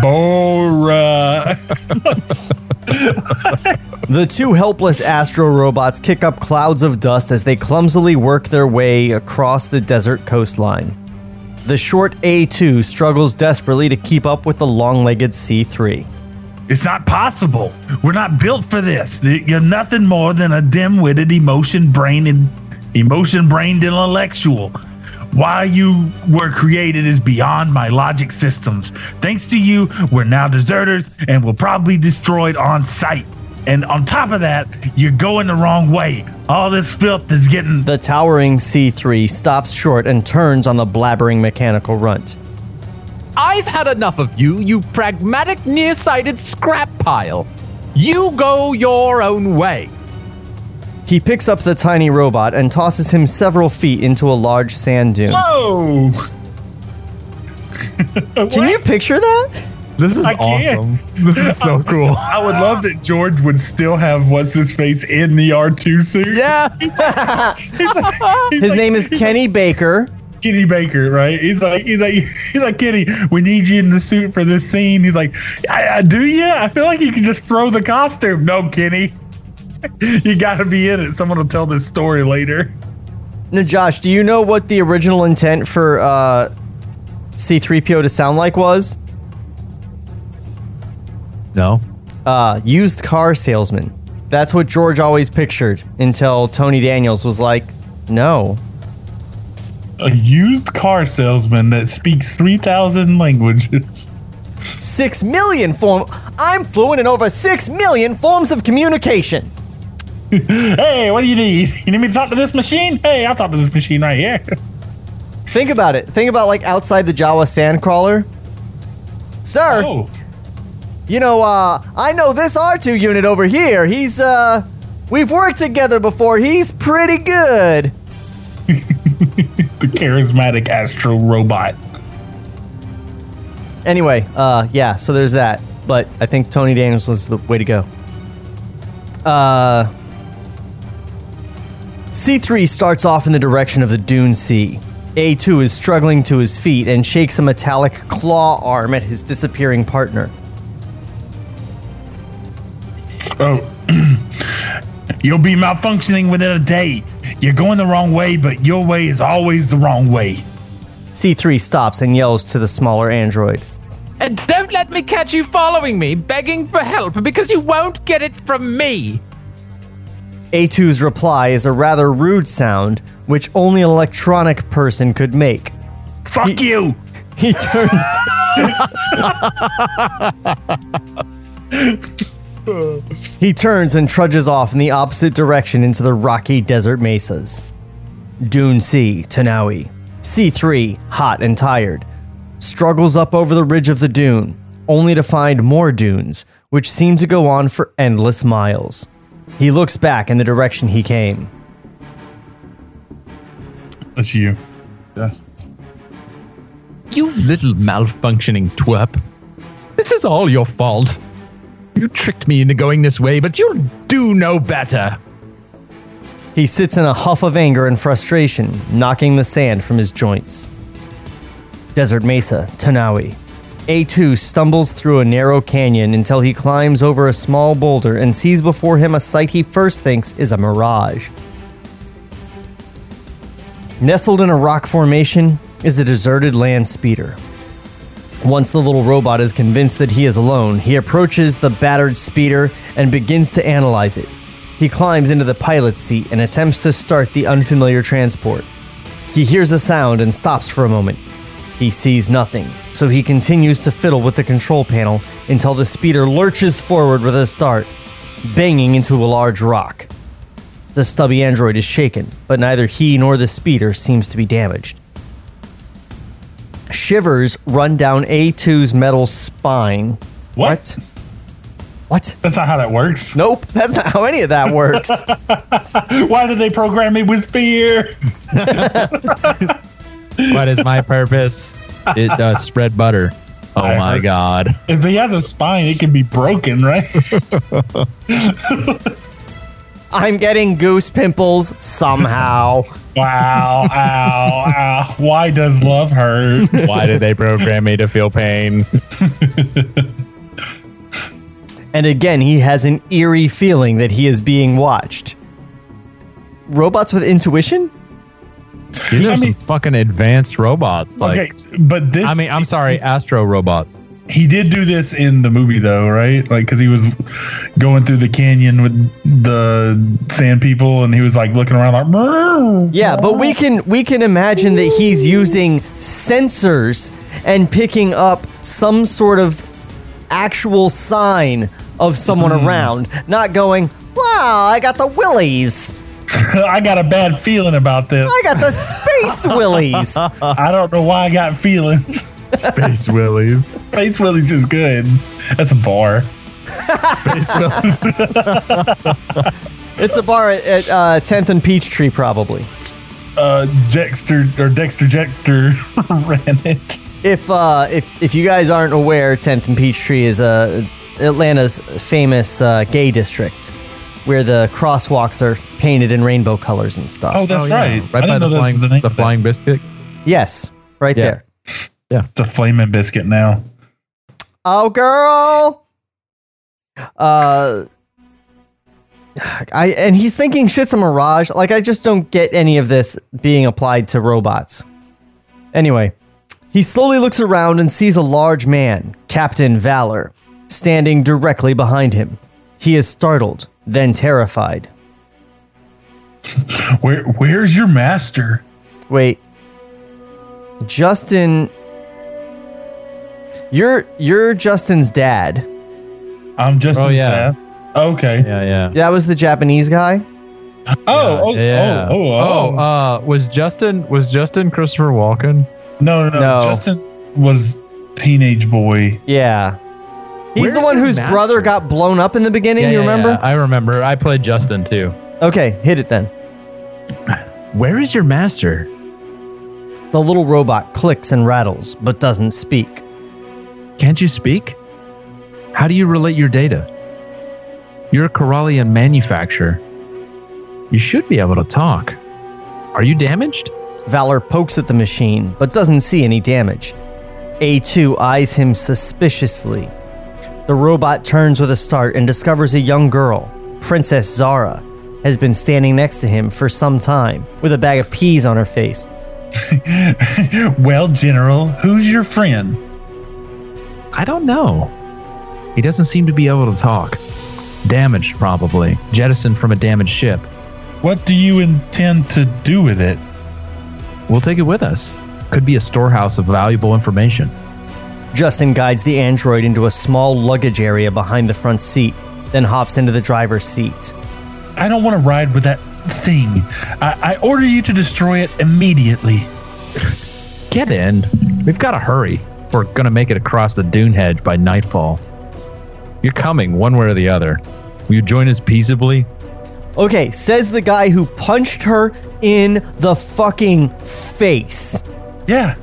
S3: Bora.
S2: The two helpless astro robots kick up clouds of dust as they clumsily work their way across the desert coastline. The short A2 struggles desperately to keep up with the long legged C3.
S3: It's not possible. We're not built for this. You're nothing more than a dim-witted, emotion-brained, emotion-brained intellectual. Why you were created is beyond my logic systems. Thanks to you, we're now deserters and will probably be destroyed on sight. And on top of that, you're going the wrong way. All this filth is getting.
S2: The towering C3 stops short and turns on the blabbering mechanical runt.
S4: I've had enough of you, you pragmatic, nearsighted scrap pile. You go your own way.
S2: He picks up the tiny robot and tosses him several feet into a large sand dune.
S3: Whoa!
S2: Can you picture that?
S4: This is
S3: I can't.
S4: awesome. This is so cool.
S3: I would love that George would still have what's his face in the R2 suit.
S4: Yeah.
S2: His name is Kenny Baker.
S3: Kenny Baker, right? He's like, he's like, he's like, Kenny, we need you in the suit for this scene. He's like, I, I do you? I feel like you can just throw the costume. No, Kenny, you got to be in it. Someone will tell this story later.
S2: Now, Josh, do you know what the original intent for uh, C3PO to sound like was?
S4: No.
S2: Uh, used car salesman. That's what George always pictured until Tony Daniels was like, no.
S3: A used car salesman that speaks 3,000 languages.
S2: Six million form. I'm fluent in over six million forms of communication.
S3: Hey, what do you need? You need me to talk to this machine? Hey, I'll talk to this machine right here.
S2: Think about it. Think about like outside the Jawa Sandcrawler. Sir,
S3: Oh,
S2: you know, uh, I know this R2 unit over here. He's, uh, we've worked together before. He's pretty good.
S3: the charismatic astro robot.
S2: Anyway, uh, yeah, so there's that. But I think Tony Daniels was the way to go. Uh, C3 starts off in the direction of the Dune Sea. A2 is struggling to his feet and shakes a metallic claw arm at his disappearing partner.
S3: Oh, you'll be malfunctioning within a day. You're going the wrong way, but your way is always the wrong way.
S2: C3 stops and yells to the smaller android.
S4: And don't let me catch you following me, begging for help, because you won't get it from me.
S2: A2's reply is a rather rude sound, which only an electronic person could make.
S3: Fuck you!
S2: He turns. he turns and trudges off in the opposite direction into the rocky desert mesas. Dune Sea, Tanawi. C3, hot and tired, struggles up over the ridge of the dune, only to find more dunes, which seem to go on for endless miles. He looks back in the direction he came.
S3: That's you. Yeah.
S4: You little malfunctioning twerp. This is all your fault. You tricked me into going this way, but you'll do no better.
S2: He sits in a huff of anger and frustration, knocking the sand from his joints. Desert Mesa, Tanawi. A2 stumbles through a narrow canyon until he climbs over a small boulder and sees before him a sight he first thinks is a mirage. Nestled in a rock formation is a deserted land speeder. Once the little robot is convinced that he is alone, he approaches the battered speeder and begins to analyze it. He climbs into the pilot's seat and attempts to start the unfamiliar transport. He hears a sound and stops for a moment. He sees nothing, so he continues to fiddle with the control panel until the speeder lurches forward with a start, banging into a large rock. The stubby android is shaken, but neither he nor the speeder seems to be damaged. Shivers run down A2's metal spine.
S3: What?
S2: What?
S3: That's not how that works.
S2: Nope, that's not how any of that works.
S3: Why did they program me with fear?
S4: What is my purpose? It does spread butter. Oh
S3: I
S4: my
S3: heard-
S4: god.
S3: If he has a spine, it can be broken, right?
S2: I'm getting goose pimples somehow.
S3: wow, ow, ow. Why does love hurt?
S4: Why did they program me to feel pain?
S2: And again, he has an eerie feeling that he is being watched. Robots with intuition?
S4: These are some fucking advanced robots. Like,
S3: okay, but this.
S4: I mean, I'm sorry, Astro robots.
S3: He did do this in the movie, though, right? Like, because he was going through the canyon with the sand people, and he was like looking around, like, "Meow."
S2: Yeah, but we can we can imagine that he's using sensors and picking up some sort of actual sign of someone mm. around, not going, "Wow, I got the willies.
S3: I got a bad feeling about this.
S2: I got the space willies."
S3: I don't know why I got feelings.
S4: Space Willies.
S3: Space Willies is good. That's a bar.
S4: Space Willies.
S2: It's a bar at, at uh, 10th and Peachtree, probably.
S3: Uh, Dexter or Dexter Jettster ran it.
S2: If uh, if if you guys aren't aware, 10th and Peachtree is uh, Atlanta's famous uh, gay district, where the crosswalks are painted in rainbow colors and stuff.
S3: Oh, that's
S4: Oh, yeah.
S3: right.
S4: Right
S3: I
S4: by
S3: didn't
S4: the
S3: know that's
S4: flying,
S3: the name
S4: the flying biscuit.
S2: Yes, right
S4: Yeah.
S2: there.
S3: Yeah, the flaming biscuit now.
S2: Oh, girl. Uh, I and he's thinking shit's a mirage. Like I just don't get any of this being applied to robots. Anyway, he slowly looks around and sees a large man, Captain Valor, standing directly behind him. He is startled, then terrified.
S3: Where where's your master?
S2: Wait. Justin You're you're Justin's dad.
S3: I'm Justin's
S4: Oh, yeah.
S3: dad. Okay.
S4: Yeah, yeah.
S2: That was the Japanese guy?
S3: Oh, oh,
S4: Yeah.
S3: oh, oh, oh.
S4: uh, was Justin was Justin Christopher Walken?
S3: No, no, no,
S2: No.
S3: Justin was teenage boy.
S2: Yeah. He's
S4: Where's
S2: the one whose
S4: master?
S2: brother got blown up in the beginning,
S4: Yeah,
S2: you
S4: yeah,
S2: remember?
S4: yeah. I remember. I played Justin too.
S2: Okay, hit it then.
S4: Where is your master?
S2: The little robot clicks and rattles, but doesn't speak.
S4: Can't you speak? How do you relate your data? You're a Corellian manufacturer. You should be able to talk. Are you damaged?
S2: Valor pokes at the machine, but doesn't see any damage. A2 eyes him suspiciously. The robot turns with a start and discovers a young girl, Princess Zara, has been standing next to him for some time with a bag of peas on her face.
S3: well, General, who's your friend?
S4: I don't know. He doesn't seem to be able to talk. Damaged, probably. Jettisoned from a damaged ship.
S3: What do you intend to do with it?
S4: We'll take it with us. Could be a storehouse of valuable information.
S2: Justin guides the android into a small luggage area behind the front seat, then hops into the driver's seat.
S3: I don't want to ride with that thing. I, I order you to destroy it immediately.
S4: Get in. We've got to hurry. We're going to make it across the dune hedge by nightfall. You're coming one way or the other. Will you join us peaceably?
S2: Okay, says the guy who punched her in the fucking face.
S3: Yeah,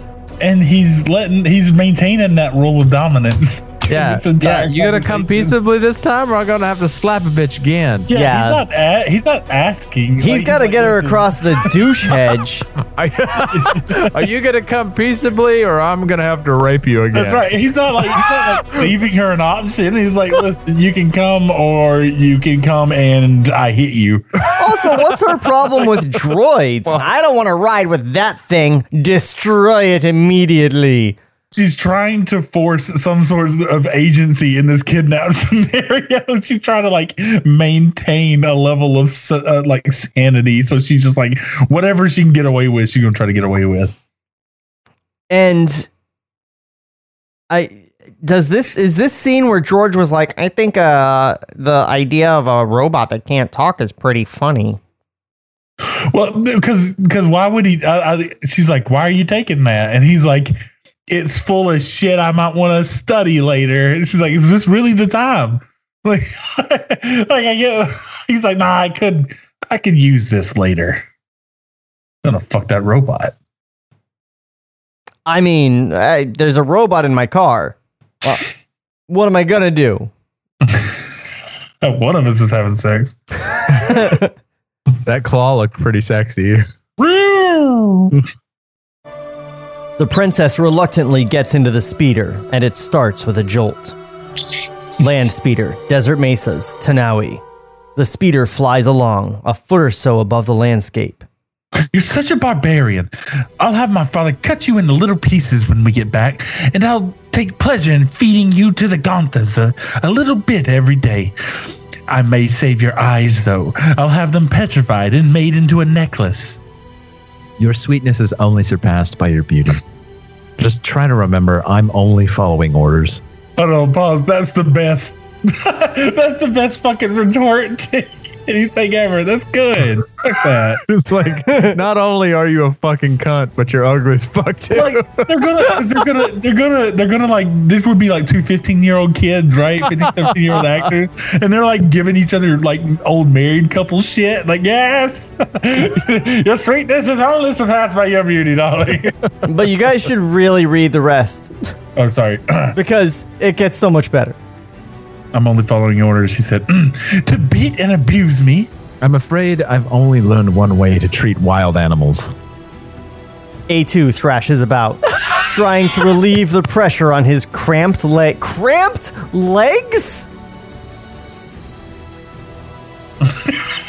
S3: and he's letting he's maintaining that role of dominance.
S4: Yeah,
S3: This entire
S4: yeah. You gonna come peaceably this time, or I'm gonna have to slap a bitch again?
S3: Yeah,
S2: Yeah.
S3: he's not. A- he's not asking.
S2: He's
S3: Like,
S2: got to
S3: like,
S2: get her across the douche hedge.
S4: Are you gonna come peaceably, or I'm gonna have to rape you again?
S3: That's right. He's not like he's not like leaving her an option. He's like, listen, you can come or you can come and I hit you.
S2: Also, what's her problem with droids? I don't want to ride with that thing. Destroy it immediately.
S3: She's trying to force some sort of agency in this kidnap scenario. She's trying to like maintain a level of uh, like sanity. So she's just like whatever she can get away with, she's gonna try to get away with.
S2: And I does this is this scene where George was like, I think uh the idea of a robot that can't talk is pretty funny.
S3: Well, because because why would he? I, I, she's like, why are you taking that? And he's like, it's full of shit. I might want to study later. And she's like, is this really the time? Like, like I get. He's like, nah, I could, I could use this later. I'm gonna fuck that robot.
S2: I mean, I, there's a robot in my car. Well, what am I gonna do?
S3: One of us is having sex.
S4: That claw looked pretty sexy.
S2: The princess reluctantly gets into the speeder, and it starts with a jolt. Land speeder, desert mesas, Tanawi. The speeder flies along, a foot or so above the landscape.
S3: You're such a barbarian. I'll have my father cut you into little pieces when we get back, and I'll take pleasure in feeding you to the Gonthas a, a little bit every day. I may save your eyes, though. I'll have them petrified and made into a necklace.
S4: Your sweetness is only surpassed by your beauty. Just try to remember, I'm only following orders.
S3: Oh no, pause. That's the best. That's the best fucking retort to anything ever. That's good. Fuck that.
S4: It's like, not only are you a fucking cunt, but you're ugly as fuck too.
S3: Like they're gonna, they're gonna, they're gonna, they're gonna like. This would be like two 15 year old kids, right? 15, 17 year old actors, and they're like giving each other like old married couple shit. Like, yes, your sweetness is only surpassed by your beauty, darling.
S2: But you guys should really read the rest
S3: oh, sorry.
S2: because it gets so much better.
S3: I'm only following orders. He said to beat and abuse me.
S4: I'm afraid I've only learned one way to treat wild animals.
S2: A2 thrashes about, trying to relieve the pressure on his cramped leg. Cramped legs?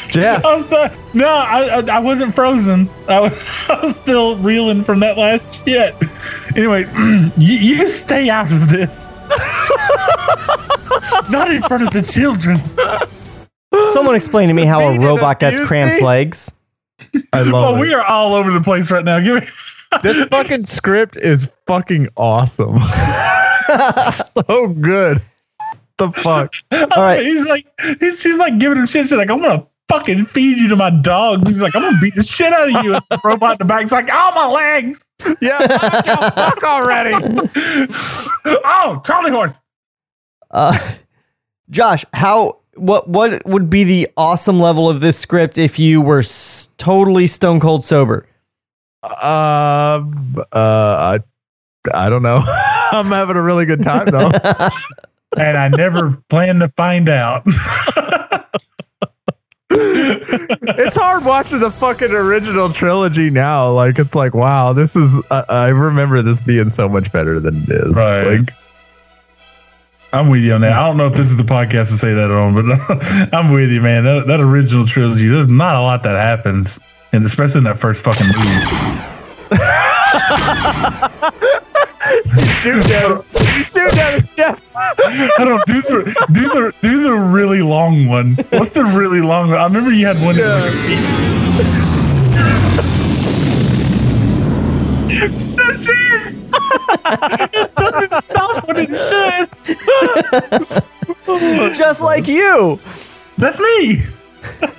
S4: Jeff.
S3: I'm sorry. No, I, I I wasn't frozen. I was, I was still reeling from that last shit. Anyway, you, you stay out of this. Not in front of the children.
S2: Someone explain to me how a robot gets cramped
S3: me.
S2: legs.
S4: I love
S3: Oh,
S4: it.
S3: we are all over the place right now. Give me.
S4: this fucking script is fucking awesome. so good. The fuck.
S2: All right.
S3: He's like, he's, she's like giving him shit. She's like, I'm gonna fucking feed you to my dogs. He's like, I'm gonna beat the shit out of you. And the robot in the back's like, oh my legs.
S4: Yeah, fuck, you, fuck already.
S3: oh, Charlie horse.
S2: Uh, Josh, how what what would be the awesome level of this script if you were s- totally stone cold sober?
S4: Uh, uh, I, I don't know. I'm having a really good time though.
S3: And I never plan to find out.
S4: it's hard watching the fucking original trilogy now. Like it's like, wow, this is. I, I remember this being so much better than it is.
S3: Right.
S4: Like,
S3: I'm with you on that. I don't know if this is the podcast to say that on, but I'm with you, man. That, that original trilogy, there's not a lot that happens, and especially in that first fucking movie.
S4: shoot down, you shoot down his Jeff.
S3: I don't do the do the do the really long one. What's the really long one? I remember you had one. that was like That's it. it doesn't stop when it should.
S2: Just like you.
S3: That's me.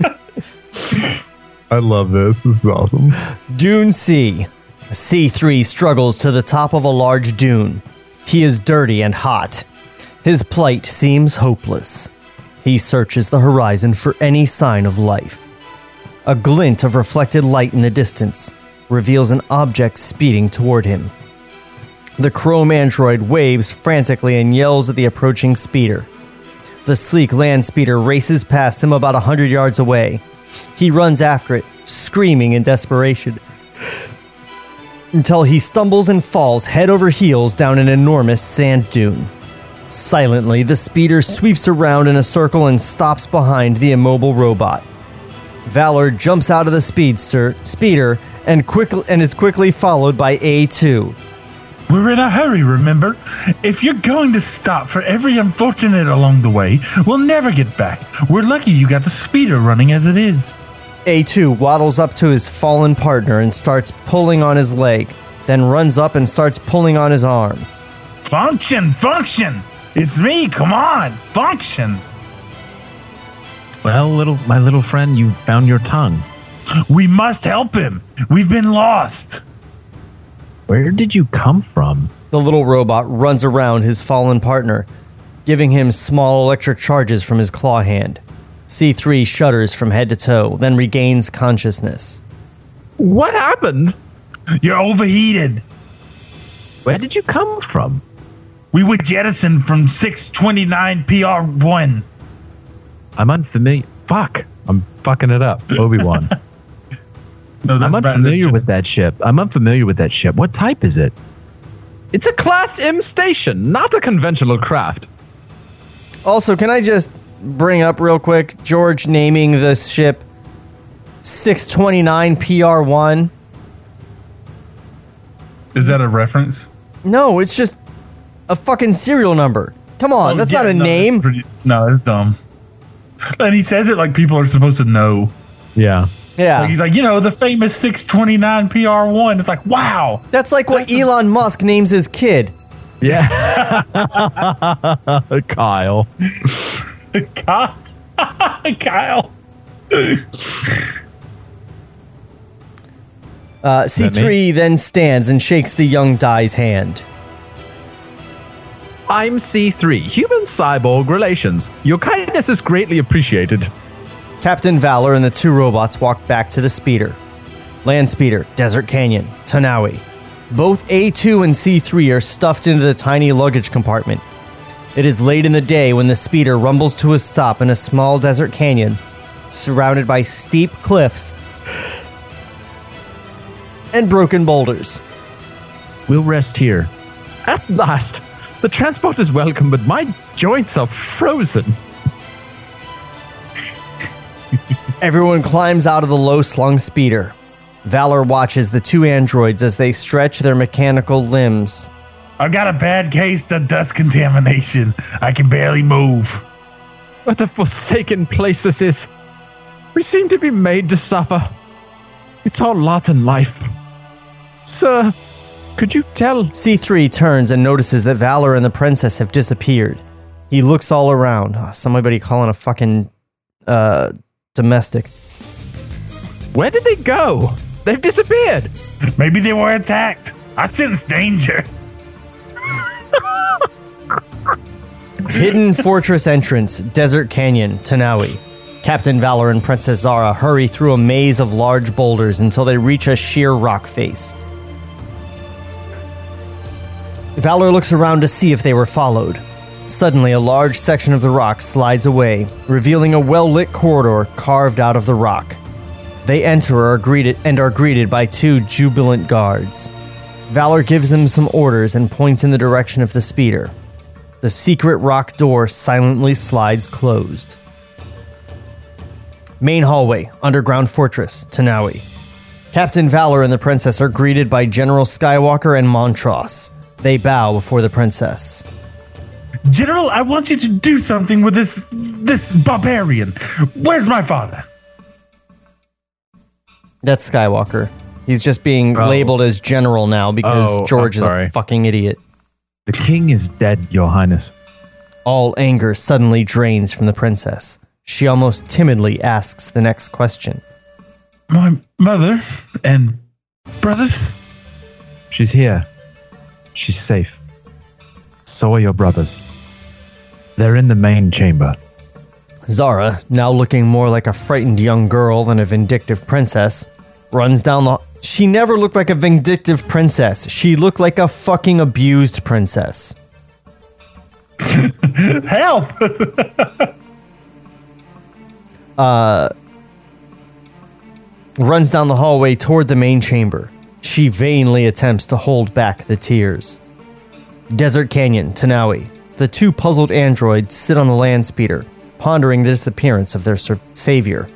S4: I love this. This is awesome.
S2: Dune Sea. C3 struggles to the top of a large dune. He is dirty and hot. His plight seems hopeless. He searches the horizon for any sign of life. A glint of reflected light in the distance reveals an object speeding toward him. The chrome android waves frantically and yells at the approaching speeder. The sleek land speeder races past him about a hundred yards away. He runs after it, screaming in desperation, until he stumbles and falls head over heels down an enormous sand dune. Silently, the speeder sweeps around in a circle and stops behind the immobile robot. Valor jumps out of the speedster speeder and quickly and is quickly followed by A2.
S3: We're in a hurry, remember? If you're going to stop for every unfortunate along the way, we'll never get back. We're lucky you got the speeder running as it is.
S2: A2 waddles up to his fallen partner and starts pulling on his leg, then runs up and starts pulling on his arm.
S3: Function, function! It's me, come on, function!
S4: Well, little my little friend, you've found your tongue.
S3: We must help him. We've been lost.
S4: Where did you come from?
S2: The little robot runs around his fallen partner, giving him small electric charges from his claw hand. C3 shudders from head to toe, then regains consciousness.
S4: What happened?
S3: You're overheated.
S4: Where did you come from?
S3: We were jettisoned from 629 PR1.
S4: I'm unfamiliar. Fuck. I'm fucking it up. Obi Wan.
S3: No,
S4: I'm
S3: bad.
S4: unfamiliar
S3: That's
S4: with that ship. I'm unfamiliar with that ship. What type is it? It's a Class M station, not a conventional craft.
S2: Also, can I just bring up real quick George naming this ship 629 PR1?
S3: Is that a reference?
S2: No, it's just a fucking serial number. Come on,
S3: Oh,
S2: that's
S3: yeah,
S2: not a
S3: no,
S2: name.
S3: That's pretty, no, that's dumb. And he says it like people are supposed to know.
S4: Yeah.
S2: Yeah.
S3: Like he's like, you know, the famous 629 PR1. It's like, wow.
S2: That's like what Elon Musk names his kid.
S4: Yeah. Kyle.
S3: Kyle. Kyle.
S2: Uh, C3 then stands and shakes the young Dai's hand.
S4: I'm C3, human cyborg relations. Your kindness is greatly appreciated.
S2: Captain Valor and the two robots walk back to the speeder. Land speeder, Desert Canyon, Tanawi. Both A2 and C3 are stuffed into the tiny luggage compartment. It is late in the day when the speeder rumbles to a stop in a small desert canyon, surrounded by steep cliffs and broken boulders.
S4: We'll rest here. At last, the transport is welcome, but my joints are frozen.
S2: Everyone climbs out of the low slung speeder. Valor watches the two androids as they stretch their mechanical limbs.
S3: I've got a bad case of dust contamination. I can barely move.
S4: What a forsaken place this is. We seem to be made to suffer. It's our lot in life. Sir, could you tell?
S2: C3 turns and notices that Valor and the princess have disappeared. He looks all around. Oh, somebody calling a fucking uh, domestic.
S4: Where did they go? They've disappeared.
S3: Maybe they were attacked. I sense danger.
S2: Hidden fortress entrance, Desert Canyon, Tanawi. Captain Valor and Princess Zara hurry through a maze of large boulders until they reach a sheer rock face. Valor looks around to see if they were followed. Suddenly, a large section of the rock slides away, revealing a well lit corridor carved out of the rock. They enter are greeted, and are greeted by two jubilant guards. Valor gives them some orders and points in the direction of the speeder. The secret rock door silently slides closed. Main hallway, underground fortress, Tanawi. Captain Valor and the princess are greeted by General Skywalker and Montross. They bow before the princess.
S3: General, I want you to do something with this this barbarian. Where's my father?
S2: That's Skywalker. He's just being
S4: Oh.
S2: labeled as general now because
S4: Oh,
S2: George is a fucking idiot.
S4: The king is dead, Your Highness.
S2: All anger suddenly drains from the princess. She almost timidly asks the next question.
S3: My mother and brothers?
S4: She's here. She's safe. So are your brothers. They're in the main chamber.
S2: Zara, now looking more like a frightened young girl than a vindictive princess, runs down the. She never looked like a vindictive princess. She looked like a fucking abused princess.
S3: Help!
S2: uh, runs down the hallway toward the main chamber. She vainly attempts to hold back the tears. Desert Canyon, Tanawi. The two puzzled androids sit on the land speeder, pondering the disappearance of their savior.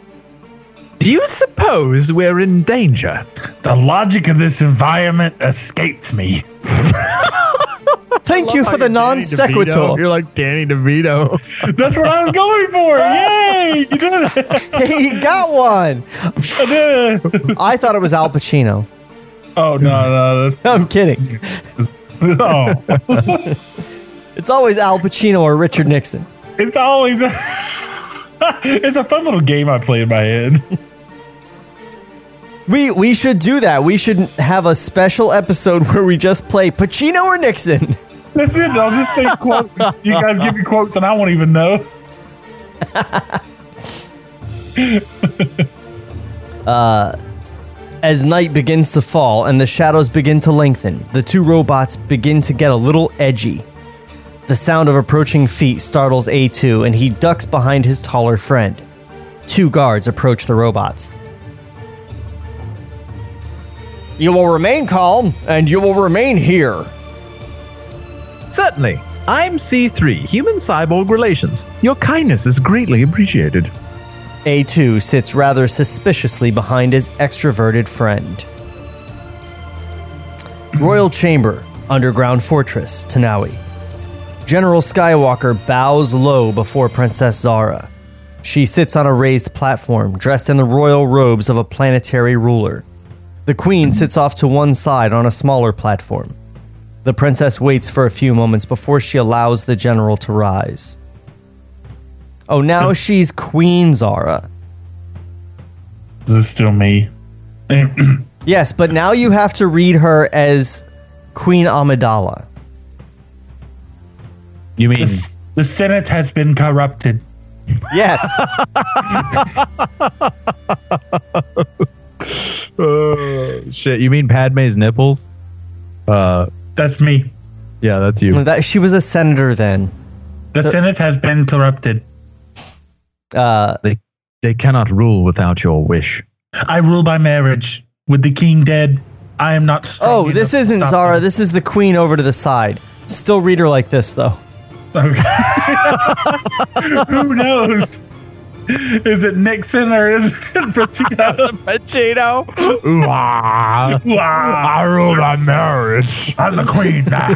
S4: Do you suppose we're in danger?
S3: The logic of this environment escapes me.
S2: Thank you for the non sequitur.
S4: You're like Danny DeVito.
S3: That's what I was going for. Yay! You did it.
S2: he got one.
S3: I did it.
S2: I thought it was Al Pacino.
S3: Oh no, no.
S2: I'm kidding.
S3: Oh.
S2: It's always Al Pacino or Richard Nixon.
S3: It's always It's a fun little game I play in my head.
S2: We we should do that. We should have a special episode where we just play Pacino or Nixon.
S3: That's it. I'll just say quotes. You guys give me quotes and I won't even know.
S2: Uh, as night begins to fall and the shadows begin to lengthen, the two robots begin to get a little edgy. The sound of approaching feet startles A2 and he ducks behind his taller friend. Two guards approach the robots. You will remain calm and you will remain here.
S4: Certainly. I'm C3, Human Cyborg Relations. Your kindness is greatly appreciated.
S2: A2 sits rather suspiciously behind his extroverted friend. Royal Chamber, Underground Fortress, Tanawi. General Skywalker bows low before Princess Zara. She sits on a raised platform, dressed in the royal robes of a planetary ruler. The Queen sits off to one side on a smaller platform. The princess waits for a few moments before she allows the general to rise. Oh, now hmm. she's Queen Zara.
S3: Is this is still me.
S2: Yes, but now you have to read her as Queen Amidala.
S4: You mean
S3: the, the Senate has been corrupted.
S2: Yes.
S4: Oh, shit. You mean Padme's nipples? Uh,
S3: That's me.
S4: yeah, that's you.
S2: that she was a senator then.
S3: The Senate has been corrupted.
S2: Uh,
S4: They they cannot rule without your wish.
S3: I rule by marriage. With the king dead, I am not.
S2: oh, this isn't Zara.
S3: them.
S2: This is the Queen over to the side. Still read her like this though. Okay.
S3: Who knows? Is it Nixon or is it Pacino?
S4: Pacino. Wow. Ah. Ah. I rule my marriage.
S3: I'm the queen now.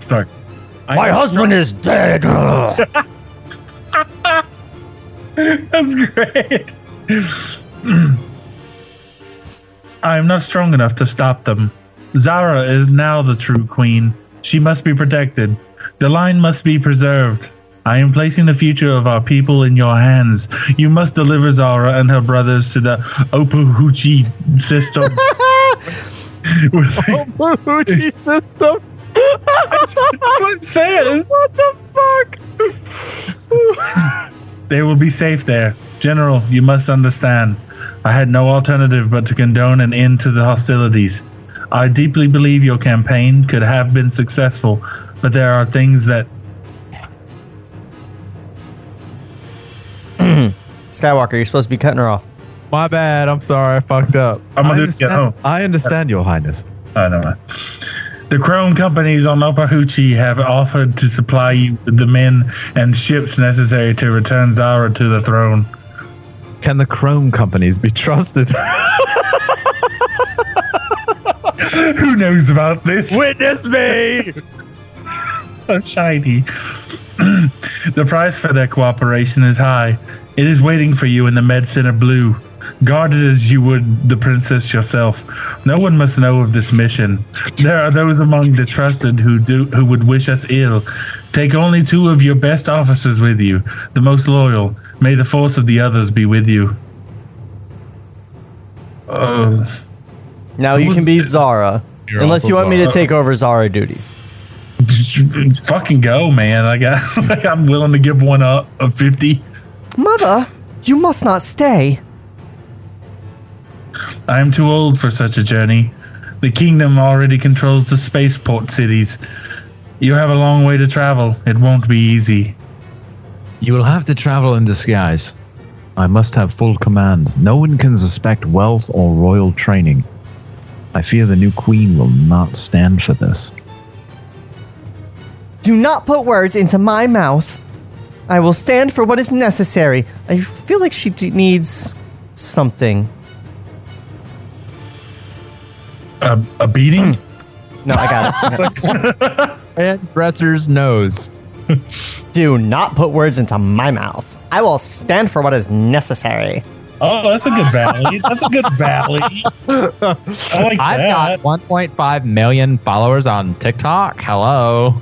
S3: Start.
S2: My husband is dead.
S3: That's great. I am not strong enough to stop them. Zara is now the true queen. She must be protected. The line must be preserved. I am placing the future of our people in your hands. You must deliver Zara and her brothers to the Opahuchi system.
S4: Opahuchi system.
S3: what says.
S4: What the fuck?
S3: They will be safe there. General, you must understand. I had no alternative but to condone an end to the hostilities. I deeply believe your campaign could have been successful, but there are things that
S2: Skywalker, you're supposed to be cutting her off.
S4: My bad. I'm sorry. I fucked up.
S3: I'm gonna
S4: I
S3: do this at
S4: understand,
S3: home.
S4: I understand, Your Highness.
S3: Oh, I know. The Chrome companies on Opahuchi have offered to supply you with the men and ships necessary to return Zara to the throne.
S4: Can the Chrome companies be trusted?
S3: Who knows about this?
S4: Witness me.
S3: so shiny. the price for their cooperation is high. It is waiting for you in the Med Center Blue. Guard it as you would the princess yourself. No one must know of this mission. There are those among the trusted who do who would wish us ill. Take only two of your best officers with you, the most loyal. May the force of the others be with you. Uh,
S2: Now you can be Zara,
S3: You're
S2: unless you
S3: Uncle
S2: want me to take over Zara duties.
S3: just fucking go, man. I got. like I'm willing to give one up of fifty.
S2: Mother, you must not stay.
S3: I am too old for such a journey. The kingdom already controls the spaceport cities. You have a long way to travel. It won't be easy.
S4: You will have to travel in disguise. I must have full command. No one can suspect wealth or royal training. I fear the new queen will not stand for this.
S2: Do not put words into my mouth. I will stand for what is necessary. I feel like she d- needs something.
S3: A, a beating?
S2: No, I got it.
S4: And dresser's nose.
S2: Do not put words into my mouth. I will stand for what is necessary.
S3: Oh, that's a good valley. That's a good valley. I like
S4: I've
S3: that.
S4: got 1.5 million followers on TikTok. Hello.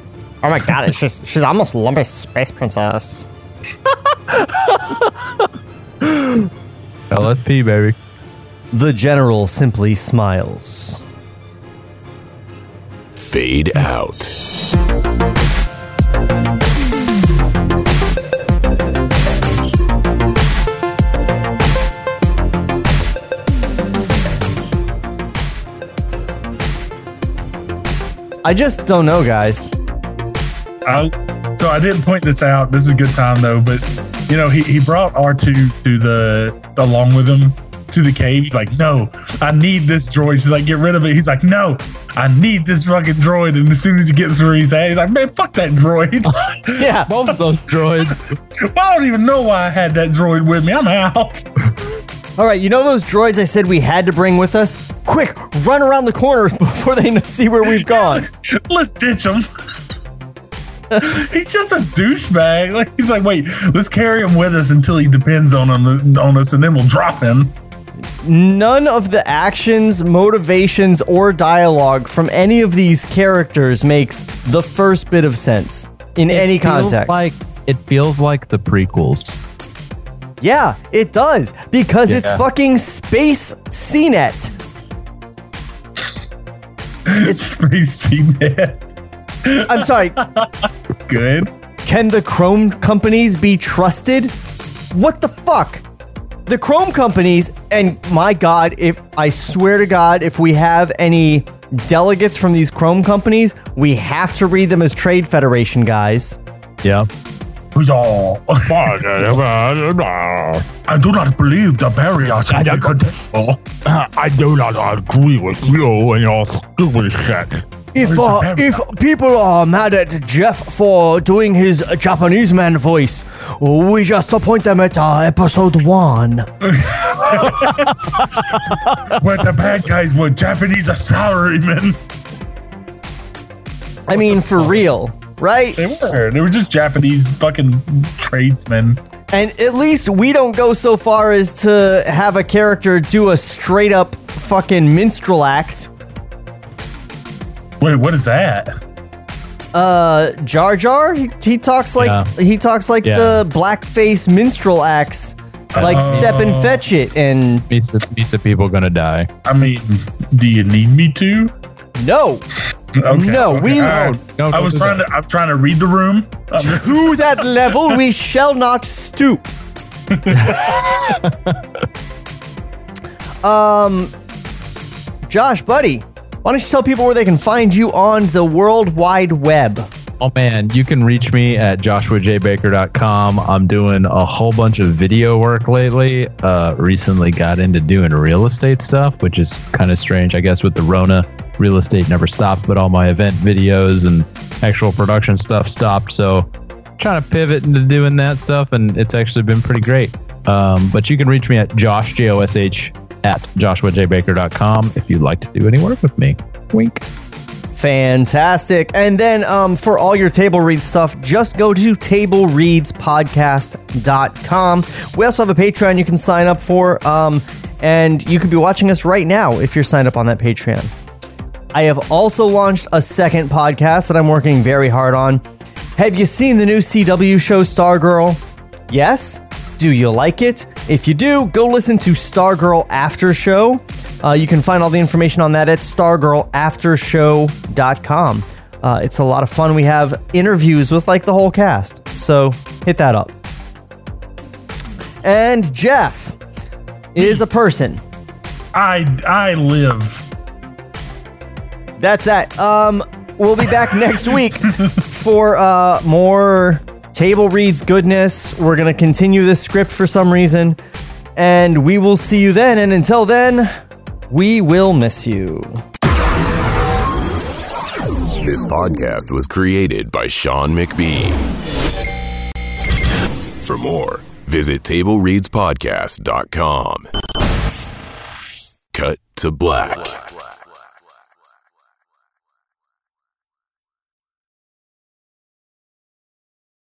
S2: Oh my god, it's just she's almost Lumpy Space Princess.
S4: LSP, baby.
S2: The general simply smiles.
S1: Fade out.
S2: I just don't know, guys.
S3: I, so I didn't point this out. This is a good time though, but you know, he, he brought R2 to the along with him to the cave. He's like, no, I need this droid. She's like, get rid of it. He's like, no, I need this fucking droid. And as soon as he gets where he's at, he's like, man, fuck that droid.
S2: yeah,
S4: both of those droids.
S3: I don't even know why I had that droid with me. I'm out.
S2: All right, you know those droids I said we had to bring with us? Quick, run around the corners before they see where we've gone.
S3: Let's ditch him. he's just a douchebag. Like he's like, wait, let's carry him with us until he depends on him, on us, and then we'll drop him.
S2: None of the actions, motivations, or dialogue from any of these characters makes the first bit of sense in any context.
S4: Like it feels like the prequels.
S2: yeah, it does because it's fucking space CNET.
S3: It's Space CNET.
S2: I'm sorry.
S3: Good.
S2: Can the Chrome companies be trusted? What the fuck? The Chrome companies, and my God, if I swear to God, if we have any delegates from these Chrome companies, we have to read them as Trade Federation guys.
S4: Yeah.
S3: Who's all? I do not believe the barriers are contemptible.
S5: I do not agree with you and your stupid shit.
S2: If uh, if people are mad at Jeff for doing his Japanese man voice, we just appoint them at uh, episode one.
S3: Where the bad guys were Japanese salarymen.
S2: I mean, for real, right?
S3: They were. They were just Japanese fucking tradesmen.
S2: And at least we don't go so far as to have a character do a straight up fucking minstrel act.
S3: Wait, what is that?
S2: Uh, Jar Jar, he, he talks like
S4: Yeah.
S2: he talks like
S4: Yeah.
S2: the blackface minstrel acts, like step and
S3: Oh.
S2: fetch it, and
S4: Meets the, meets the people gonna die.
S3: I mean, do you need me to?
S2: no,
S3: Okay,
S2: No,
S3: okay,
S2: we-
S3: all right.
S4: No,
S3: I was trying
S4: that.
S3: to. I'm trying to read the room. I'm
S2: to that level we shall not stoop. um, Josh, buddy, why don't you tell people where they can find you on the World Wide Web?
S4: Oh man, you can reach me at joshuajbaker.com. I'm doing a whole bunch of video work lately. Uh, recently got into doing real estate stuff, which is kind of strange. I guess with the Rona, real estate never stopped, but all my event videos and actual production stuff stopped. So trying to pivot into doing that stuff, and it's actually been pretty great. Um, but you can reach me at josh, J O S H, at joshuajbaker.com if you'd like to do any work with me. Wink.
S2: Fantastic. And then um, for all your table read stuff, just go to tablereadspodcast.com. We also have a Patreon you can sign up for, um, and you could be watching us right now if you're signed up on that Patreon. I have also launched a second podcast that I'm working very hard on. Have you seen the new CW show Stargirl? Yes? Do you like it? If you do, go listen to Stargirl After Show. Uh, you can find all the information on that at stargirlaftershow.com. Uh, it's a lot of fun. We have interviews with like the whole cast. So hit that up. And Jeff is a person.
S3: I I live.
S2: That's that. Um, we'll be back next week for uh, more table reads goodness. We're gonna continue this script for some reason, and we will see you then. And until then, we will miss you.
S1: This podcast was created by Sean McBee. For more, visit TableReadsPodcast.com. Cut to black.